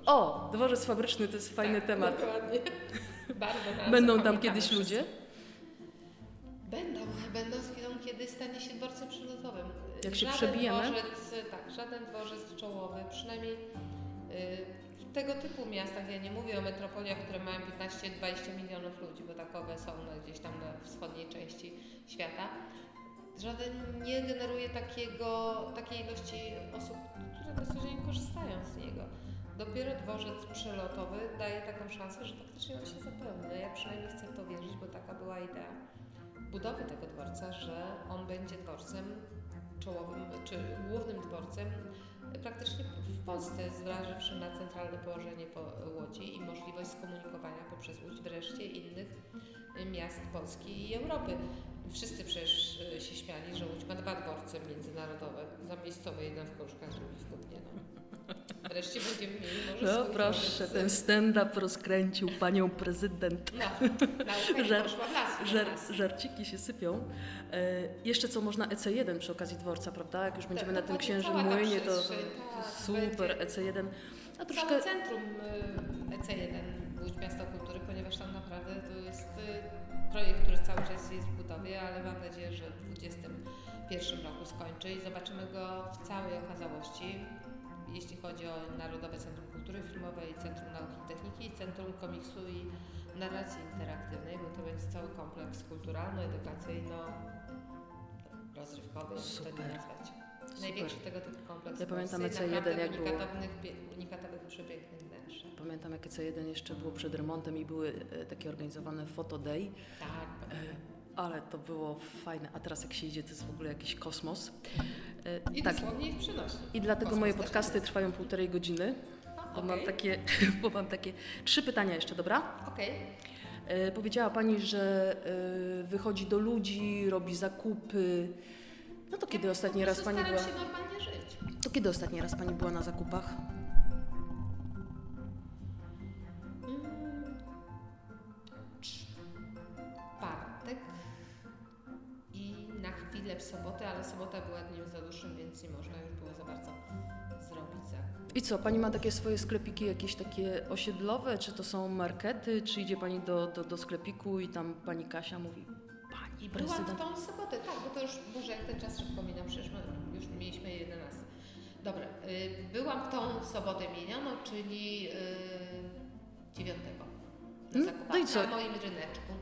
O, dworzec fabryczny to jest fajny tak, temat. Dokładnie. Bardzo Będą tam kiedyś wszyscy. ludzie? Będą, będą z chwilą, kiedy stanie się dworcem przylotowym. Jak się żaden przebijemy? Dworzec, tak, żaden dworzec czołowy, przynajmniej y, tego typu miastach, ja nie mówię o metropoliach, które mają 15-20 milionów ludzi, bo takowe są no, gdzieś tam na wschodniej części świata. Żaden nie generuje takiego, takiej ilości osób, które na co dzień korzystają z niego. Dopiero dworzec przelotowy daje taką szansę, że faktycznie on się zapełni. Ja przynajmniej chcę w to wierzyć, bo taka była idea budowy tego dworca, że on będzie dworcem czołowym, czy głównym dworcem praktycznie w Polsce, zważywszy na centralne położenie po Łodzi i możliwość skomunikowania poprzez Łódź wreszcie innych miast Polski i Europy. Wszyscy przecież e, się śmiali, że Łódź ma dwa dworce międzynarodowe, zamiejscowe, jeden w Kruszkach, drugi w Kupnie. No. Wreszcie będziemy mieli może No proszę, ten stand-up rozkręcił panią prezydent. No, nauka Żar- poszła w las. Żar, żarciki się sypią. E, jeszcze co można EC1 przy okazji dworca, prawda? Jak już będziemy na tym dokładnie, księżym młynie, to, tak, super będzie- EC1. A troszkę Całe centrum y, EC1 Łódź Miasto Kultury, ponieważ tam naprawdę to jest y, projekt, który cały czas jest w budowie, ale mam nadzieję, że w 2021 roku skończy i zobaczymy go w całej okazałości, jeśli chodzi o Narodowe Centrum Kultury Filmowej, Centrum Nauki i Techniki, Centrum Komiksu i Narracji Interaktywnej, bo to będzie cały kompleks kulturalno-edukacyjno-rozrywkowy, jak to Super. nie nazwać. super. Największy tego typu kompleks Ja pamiętam Polsce i EC1 naprawdę jak było. unikatowych, przepięknych wnętrz. Pamiętam jak EC1 jeszcze było przed remontem i były e, takie organizowane photo day, Tak. e, ale to było fajne. A teraz jak się idzie, to jest w ogóle jakiś kosmos. E, I tak, dosłownie ich przynosi. i dlatego Kosmos moje podcasty trwają półtorej godziny, bo, mam Okej, takie, bo mam takie trzy pytania jeszcze, dobra? okej. E, Powiedziała Pani, że e, wychodzi do ludzi, robi zakupy. No to kiedy Ja ostatni raz Pani była? się normalnie żyć. To kiedy ostatni raz Pani była na zakupach? W sobotę, ale sobota była dniem za dłuższym, więc nie można już było za bardzo zrobić zakup. I co, Pani ma takie swoje sklepiki jakieś takie osiedlowe, czy to są markety, czy idzie Pani do, do, do sklepiku i tam Pani Kasia mówi Pani Byłam w prezydent. tą sobotę, tak, bo to już, Boże, jak ten czas szybko minął, przecież my już mieliśmy 11. Dobra, y, byłam w tą sobotę minioną, czyli y, 9 na Mm, zakupach no i co? na moim ryneczku,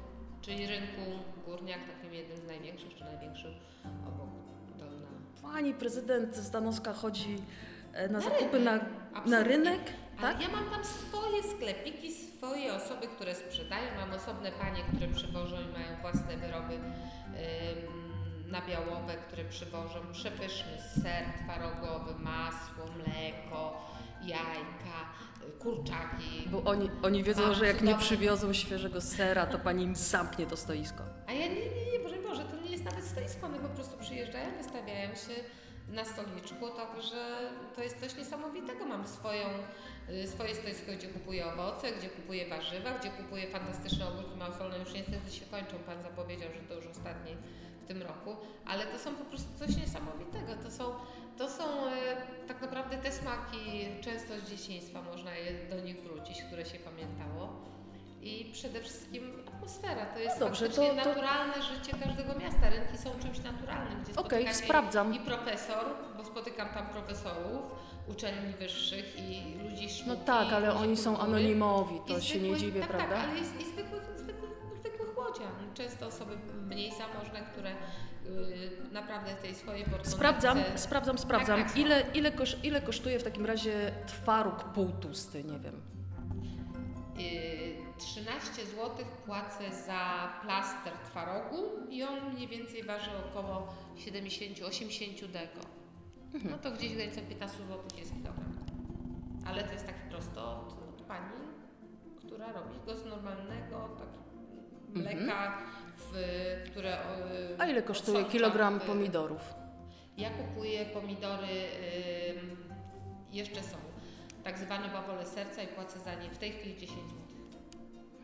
czyli rynku Górniak, takim jednym z największych, czy największym obok Dolna. Pani prezydent Zdanowska chodzi e, na Na zakupy na, na Absolutnie. rynek, Ale tak? ja mam tam swoje sklepiki, swoje osoby, które sprzedają. Mam osobne panie, które przywożą i mają własne wyroby ym, nabiałowe, które przywożą przepyszny ser twarogowy, masło, mleko, jajka, kurczaki. Bo oni, oni wiedzą, Mam że jak nie przywiozą świeżego sera, to Pani im zamknie to stoisko. A ja nie, nie, nie, Boże, Boże, to nie jest nawet stoisko, one po prostu przyjeżdżają, wystawiają się na stoliczku, także to jest coś niesamowitego. Mam swoją, y, swoje stoisko, gdzie kupuję owoce, gdzie kupuję warzywa, gdzie kupuję fantastyczne ogórki małosolne, już niestety się kończą, Pan zapowiedział, że to już ostatni w tym roku, ale to są po prostu coś niesamowitego. To są, to są e, tak naprawdę te smaki często z dzieciństwa, można je, do nich wrócić, które się pamiętało. I przede wszystkim atmosfera. To jest No dobrze, to- to- naturalne życie każdego miasta. Rynki są czymś naturalnym, gdzie Okej, spotyka się sprawdzam. i profesor, bo spotykam tam profesorów, uczelni wyższych i ludzi sztuki. No tak, ale oni są kultury. anonimowi, to I się nie dziwię, tak, prawda? Tak, ale jest, i zwykłych, zwykłych, zwykłych łodzian. Często osoby mniej zamożne, które naprawdę tej swojej portmonetce... Sprawdzam, sprawdzam, sprawdzam. tak, Ile, ile, kosz, ile kosztuje w takim razie twaróg półtusty, nie wiem. Y, 13 zł płacę za plaster twarogu i on mniej więcej waży około 70-80 deko. Mhm. No to gdzieś w granicach 15 zł jest kilogram. Ale to jest taki prosto od, od pani, która robi go z normalnego tak, mleka, w, które... y. A ile kosztuje kilogram w- pomidorów? Ja kupuję pomidory, jeszcze są tak zwane bawole serca i płacę za nie w tej chwili 10 zł.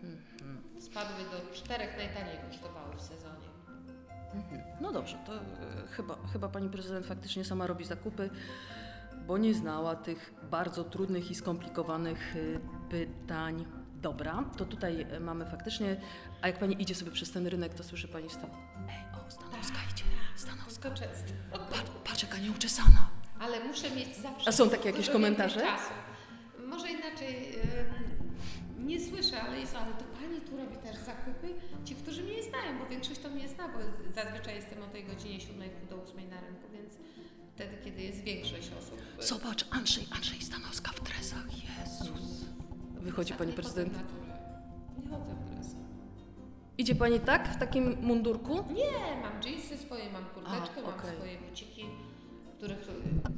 Mhm. Spadły do czterech, najtaniej kosztowały w sezonie. Mhm. No dobrze, to chyba, chyba pani prezydent faktycznie sama robi zakupy, bo nie znała tych bardzo trudnych i skomplikowanych pytań. Dobra, to tutaj e, mamy faktycznie, a jak pani idzie sobie przez ten rynek, to słyszy pani stan. Ej, o, Stanowska idzie, Stanowska. To często. Patrz, patrz jaka nieuczesana. Ale muszę mieć zawsze. A są takie jakieś komentarze? Czasu. Może inaczej. em, nie słyszę, ale jest, ale to pani tu robi też zakupy. Ci, którzy mnie znają, bo większość to mnie zna, bo zazwyczaj jestem o tej godzinie 7 do 8 na rynku, więc wtedy, kiedy jest większość osób. Zobacz, Andrzej, Andrzej Stanowska w dresach, Jezus. Wychodzi pani prezydent. Nie chodzę w dresach. Idzie pani tak, w takim mundurku? Nie, mam dżinsy swoje, mam kurteczkę, A, mam okej. swoje buciki, których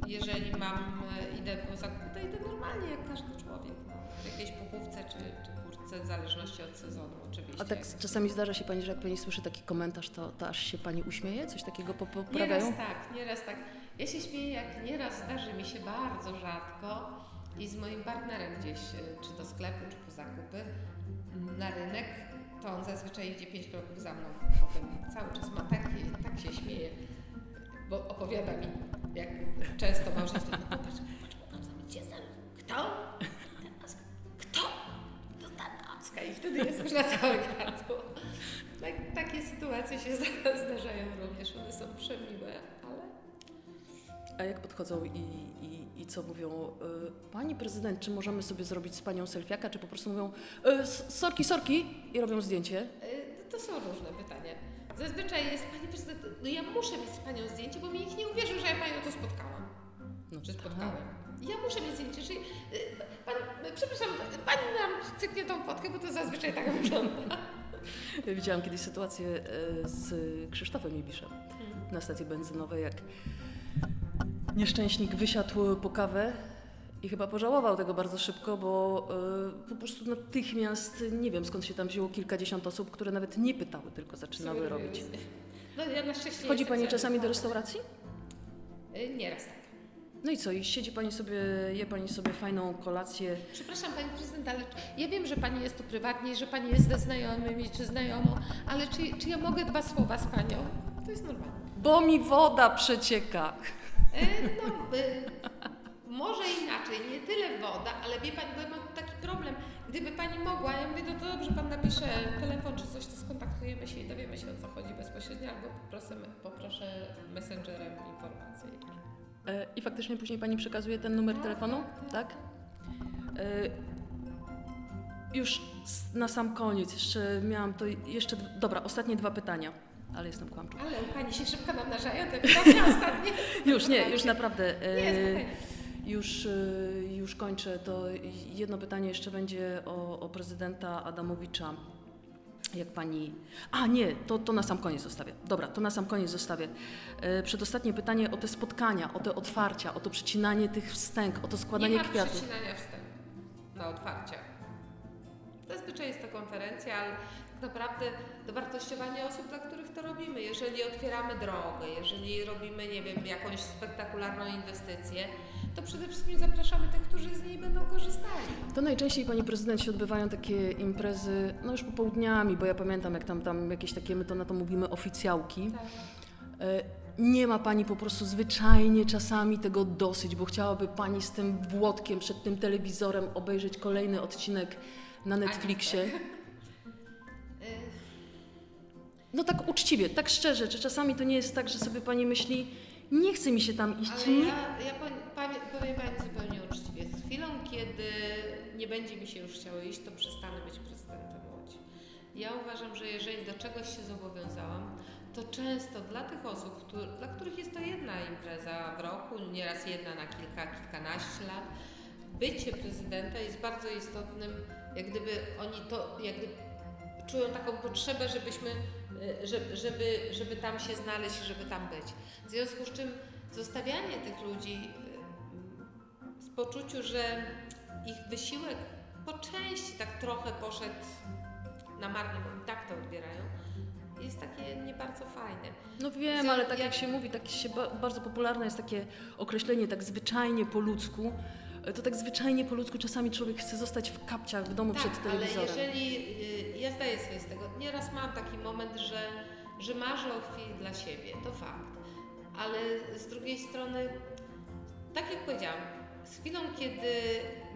jeżeli mam, e, idę po zakupy, to idę normalnie jak każdy człowiek. No. W jakiejś puchówce czy, czy kurtce, w zależności od sezonu oczywiście. A tak czasami zdarza się pani, że jak pani słyszy taki komentarz, to, to aż się pani uśmieje? Coś takiego po- poprawiają? Nieraz tak, nieraz tak. Ja się śmieję, jak nieraz zdarzy mi się bardzo rzadko i z moim partnerem gdzieś, e, czy do sklepu, czy po zakupy, m, na rynek, to on zazwyczaj idzie pięć kroków za mną. Potem cały czas ma taki, tak się śmieje, bo opowiada mi, jak często małżeństwo, popatrz, popatrz, popatrz, idzie za Kto? Tanaska. Kto? To Tanaska. I wtedy jest już na całe gardło. Tak, takie sytuacje się zdarzają również, one są przemiłe, A jak podchodzą i, i, i co mówią? y, Pani prezydent, czy możemy sobie zrobić z panią selfiaka, czy po prostu mówią y, sorki, sorki i robią zdjęcie? y, to są różne pytania. Zazwyczaj jest pani prezydent, no ja muszę mieć z panią zdjęcie, bo mi nikt nie uwierzył, że ja panią tu spotkałam, No że tak. spotkałem. Ja muszę mieć zdjęcie, czyli pan, przepraszam, pani nam cyknie tą fotkę, bo to zazwyczaj tak wygląda. Widziałam kiedyś sytuację z Krzysztofem Ibiszem na stacji benzynowej, jak nieszczęśnik wysiadł po kawę i chyba pożałował tego bardzo szybko, bo y, po prostu natychmiast, nie wiem skąd się tam wzięło kilkadziesiąt osób, które nawet nie pytały, tylko zaczynały robić. No ja na szczęście Chodzi Pani czasami do restauracji? Y, Nieraz tak. No i co, i siedzi Pani sobie, je Pani sobie fajną kolację. Przepraszam Pani Prezydent, ale ja wiem, że Pani jest tu prywatnie, i że Pani jest ze znajomymi czy znajomą, ale czy, czy ja mogę dwa słowa z Panią? To jest normalne. Bo mi woda przecieka. E, no, e, może inaczej, nie tyle woda, ale wie Pani, bo ja mam taki problem. Gdyby Pani mogła, ja mówię, no to dobrze, Pan napisze telefon czy coś, to skontaktujemy się i dowiemy się o co chodzi bezpośrednio, albo poproszę, poproszę messengerem informacje. E, I faktycznie później Pani przekazuje ten numer Tak, telefonu? tak, Tak? E, Już na sam koniec, jeszcze miałam to, jeszcze, dobra, ostatnie dwa pytania, ale jestem kłamczą. Ale Pani się szybko namnażają pytania ostatnie. Już, nie, już naprawdę. e, Nie, spokojnie. Już, e, już kończę. To jedno pytanie jeszcze będzie o, o prezydenta Adamowicza. Jak pani. A nie, to, to na sam koniec zostawię. Dobra, to na sam koniec zostawię. E, Przedostatnie pytanie o te spotkania, o te otwarcia, o to przecinanie tych wstęg, o to składanie nie ma kwiatów. przecinania wstępu na otwarciach. Zazwyczaj jest to konferencja, ale naprawdę dowartościowanie osób, dla których to robimy. Jeżeli otwieramy drogę, jeżeli robimy, nie wiem, jakąś spektakularną inwestycję, to przede wszystkim zapraszamy tych, którzy z niej będą korzystali. To najczęściej, pani prezydent, się odbywają takie imprezy, no już popołudniami, bo ja pamiętam, jak tam, tam jakieś takie, my to na to mówimy, oficjałki. Tak. E, Nie ma pani po prostu zwyczajnie czasami tego dosyć, bo chciałaby pani z tym Włodkiem przed tym telewizorem obejrzeć kolejny odcinek na Netflixie. No tak uczciwie, tak szczerze, czy czasami to nie jest tak, że sobie pani myśli, nie chce mi się tam iść, Ale nie? ja, ja powiem, powiem, Pani zupełnie uczciwie. Z chwilą, kiedy nie będzie mi się już chciało iść, to przestanę być prezydentem Łodzi. Ja uważam, że jeżeli do czegoś się zobowiązałam, to często dla tych osób, którzy, dla których jest to jedna impreza w roku, nieraz jedna na kilka, kilkanaście lat, bycie prezydenta jest bardzo istotnym, jak gdyby oni to, jak gdyby czują taką potrzebę, żebyśmy, e, żeby, żeby, żeby tam się znaleźć, żeby tam być. W związku z czym zostawianie tych ludzi e, z poczuciu, że ich wysiłek po części tak trochę poszedł na marne, bo tak to odbierają, jest takie nie bardzo fajne. No wiem, ale tak ja- jak się mówi, tak się ba- bardzo popularne jest takie określenie, tak zwyczajnie po ludzku. To tak zwyczajnie po ludzku czasami człowiek chce zostać w kapciach w domu tak, przed ale telewizorem. jeżeli, y, ja zdaję sobie z tego, nieraz mam taki moment, że że marzę o chwili dla siebie, to fakt. Ale z drugiej strony, tak jak powiedziałam, z chwilą, kiedy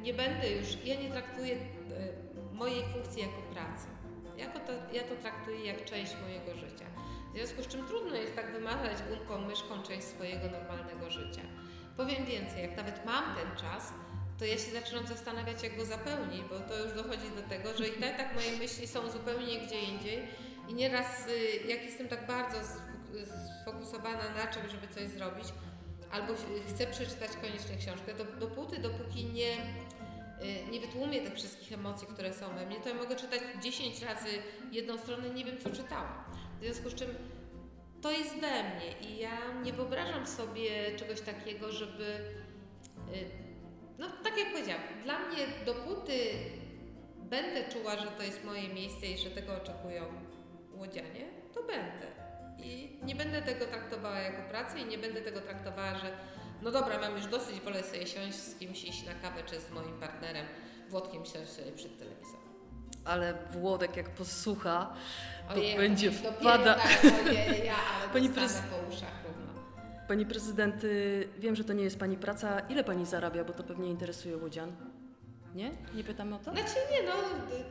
nie będę już, ja nie traktuję e, mojej funkcji jako pracy. Jako to, ja to traktuję jak część mojego życia. W związku z czym trudno jest tak wymazać gumką myszką część swojego normalnego życia. Powiem więcej, jak nawet mam ten czas, to ja się zaczynam zastanawiać, jak go zapełnić, bo to już dochodzi do tego, że i tak, tak moje myśli są zupełnie gdzie indziej i nieraz y, jak jestem tak bardzo sfokusowana na czym, żeby coś zrobić, albo chcę przeczytać koniecznie książkę, to dopóty, dopóki nie, y, nie wytłumię tych wszystkich emocji, które są we mnie, to ja mogę czytać 10 razy jedną stronę, nie wiem co czytałam. W związku z czym to jest we mnie i ja nie wyobrażam sobie czegoś takiego, żeby. Y, no, tak jak powiedziałam, dla mnie dopóty będę czuła, że to jest moje miejsce i że tego oczekują łodzianie, to będę. I nie będę tego traktowała jako pracę i nie będę tego traktowała, że no dobra, mam już dosyć, wolę sobie siąść z kimś, iść na kawę czy z moim partnerem, Włodkiem siąść sobie przed telewizorem ale Włodek jak posłucha, to Ojej, będzie wpada... Ojej, ja, ale pani, prez... po uszach równo. pani prezydent, wiem, że to nie jest Pani praca. Ile Pani zarabia, bo to pewnie interesuje łodzian? Nie? Nie pytamy o to? Znaczy nie, no...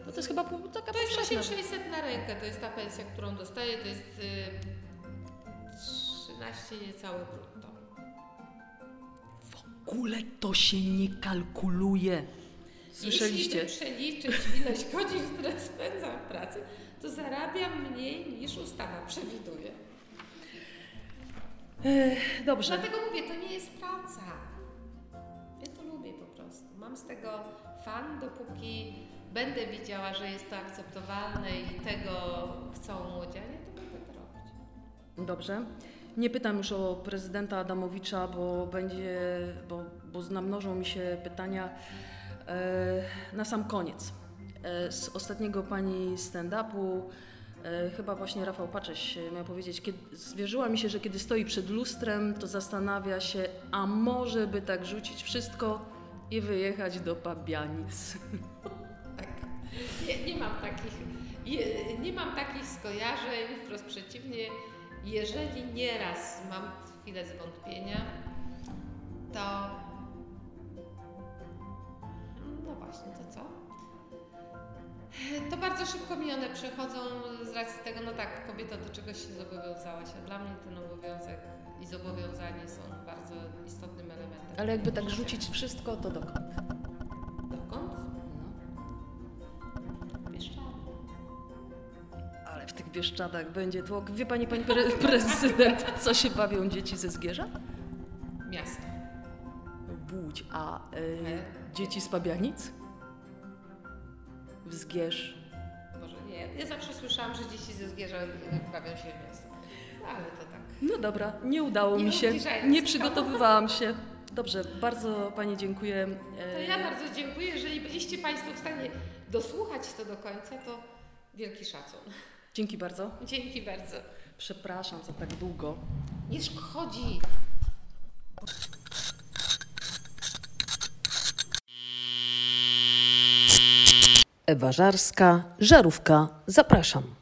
no to jest chyba taka To jest 8600 na rękę, to jest ta pensja, którą dostaję, to jest y, 13 niecałe brutto. W ogóle to się nie kalkuluje. Słyszeliście? Jeśli przeliczyć ilość godzin, które spędzam w pracy, to zarabiam mniej niż ustawa przewiduje. Ech, dobrze. Dlatego mówię, to nie jest praca. Ja to lubię po prostu. Mam z tego fan, dopóki będę widziała, że jest to akceptowalne i tego chcą młodzianie, to będę to robić. Dobrze. Nie pytam już o prezydenta Adamowicza, bo będzie, bo, bo namnożą mi się pytania na sam koniec, e, z ostatniego pani stand-upu, e, chyba właśnie Rafał Pacześ miał powiedzieć, kiedy, zwierzyła mi się, że kiedy stoi przed lustrem, to zastanawia się, a może by tak rzucić wszystko i wyjechać do Pabianic. Tak. Nie, nie mam takich, nie mam takich skojarzeń, wprost przeciwnie, jeżeli nieraz mam chwilę zwątpienia, to właśnie, to co? To bardzo szybko mi one przechodzą z racji tego, no tak, kobieta do czegoś się zobowiązałaś, a dla mnie ten obowiązek i zobowiązanie są bardzo istotnym elementem. Ale jakby tak rzucić wszystko, to dokąd? Dokąd? No. Bieszczady. Ale w tych Bieszczadach będzie tłok. Wie Pani, Pani pre prezydent, co się bawią dzieci ze Zgierza? Miasto. Łódź, a y, dzieci z Pabianic? W Zgierz. Może nie. Ja zawsze słyszałam, że dzieci ze Zgierza bawią się w miasto. Ale to tak. No dobra, nie udało nie mi się. Nie przygotowywałam się. Dobrze, bardzo Pani dziękuję. To ja bardzo dziękuję. Jeżeli byliście Państwo w stanie dosłuchać to do końca, to wielki szacun. Dzięki bardzo. Dzięki bardzo. Przepraszam za tak długo. Nie szkodzi. Ewa Żarska, Żarówka, zapraszam.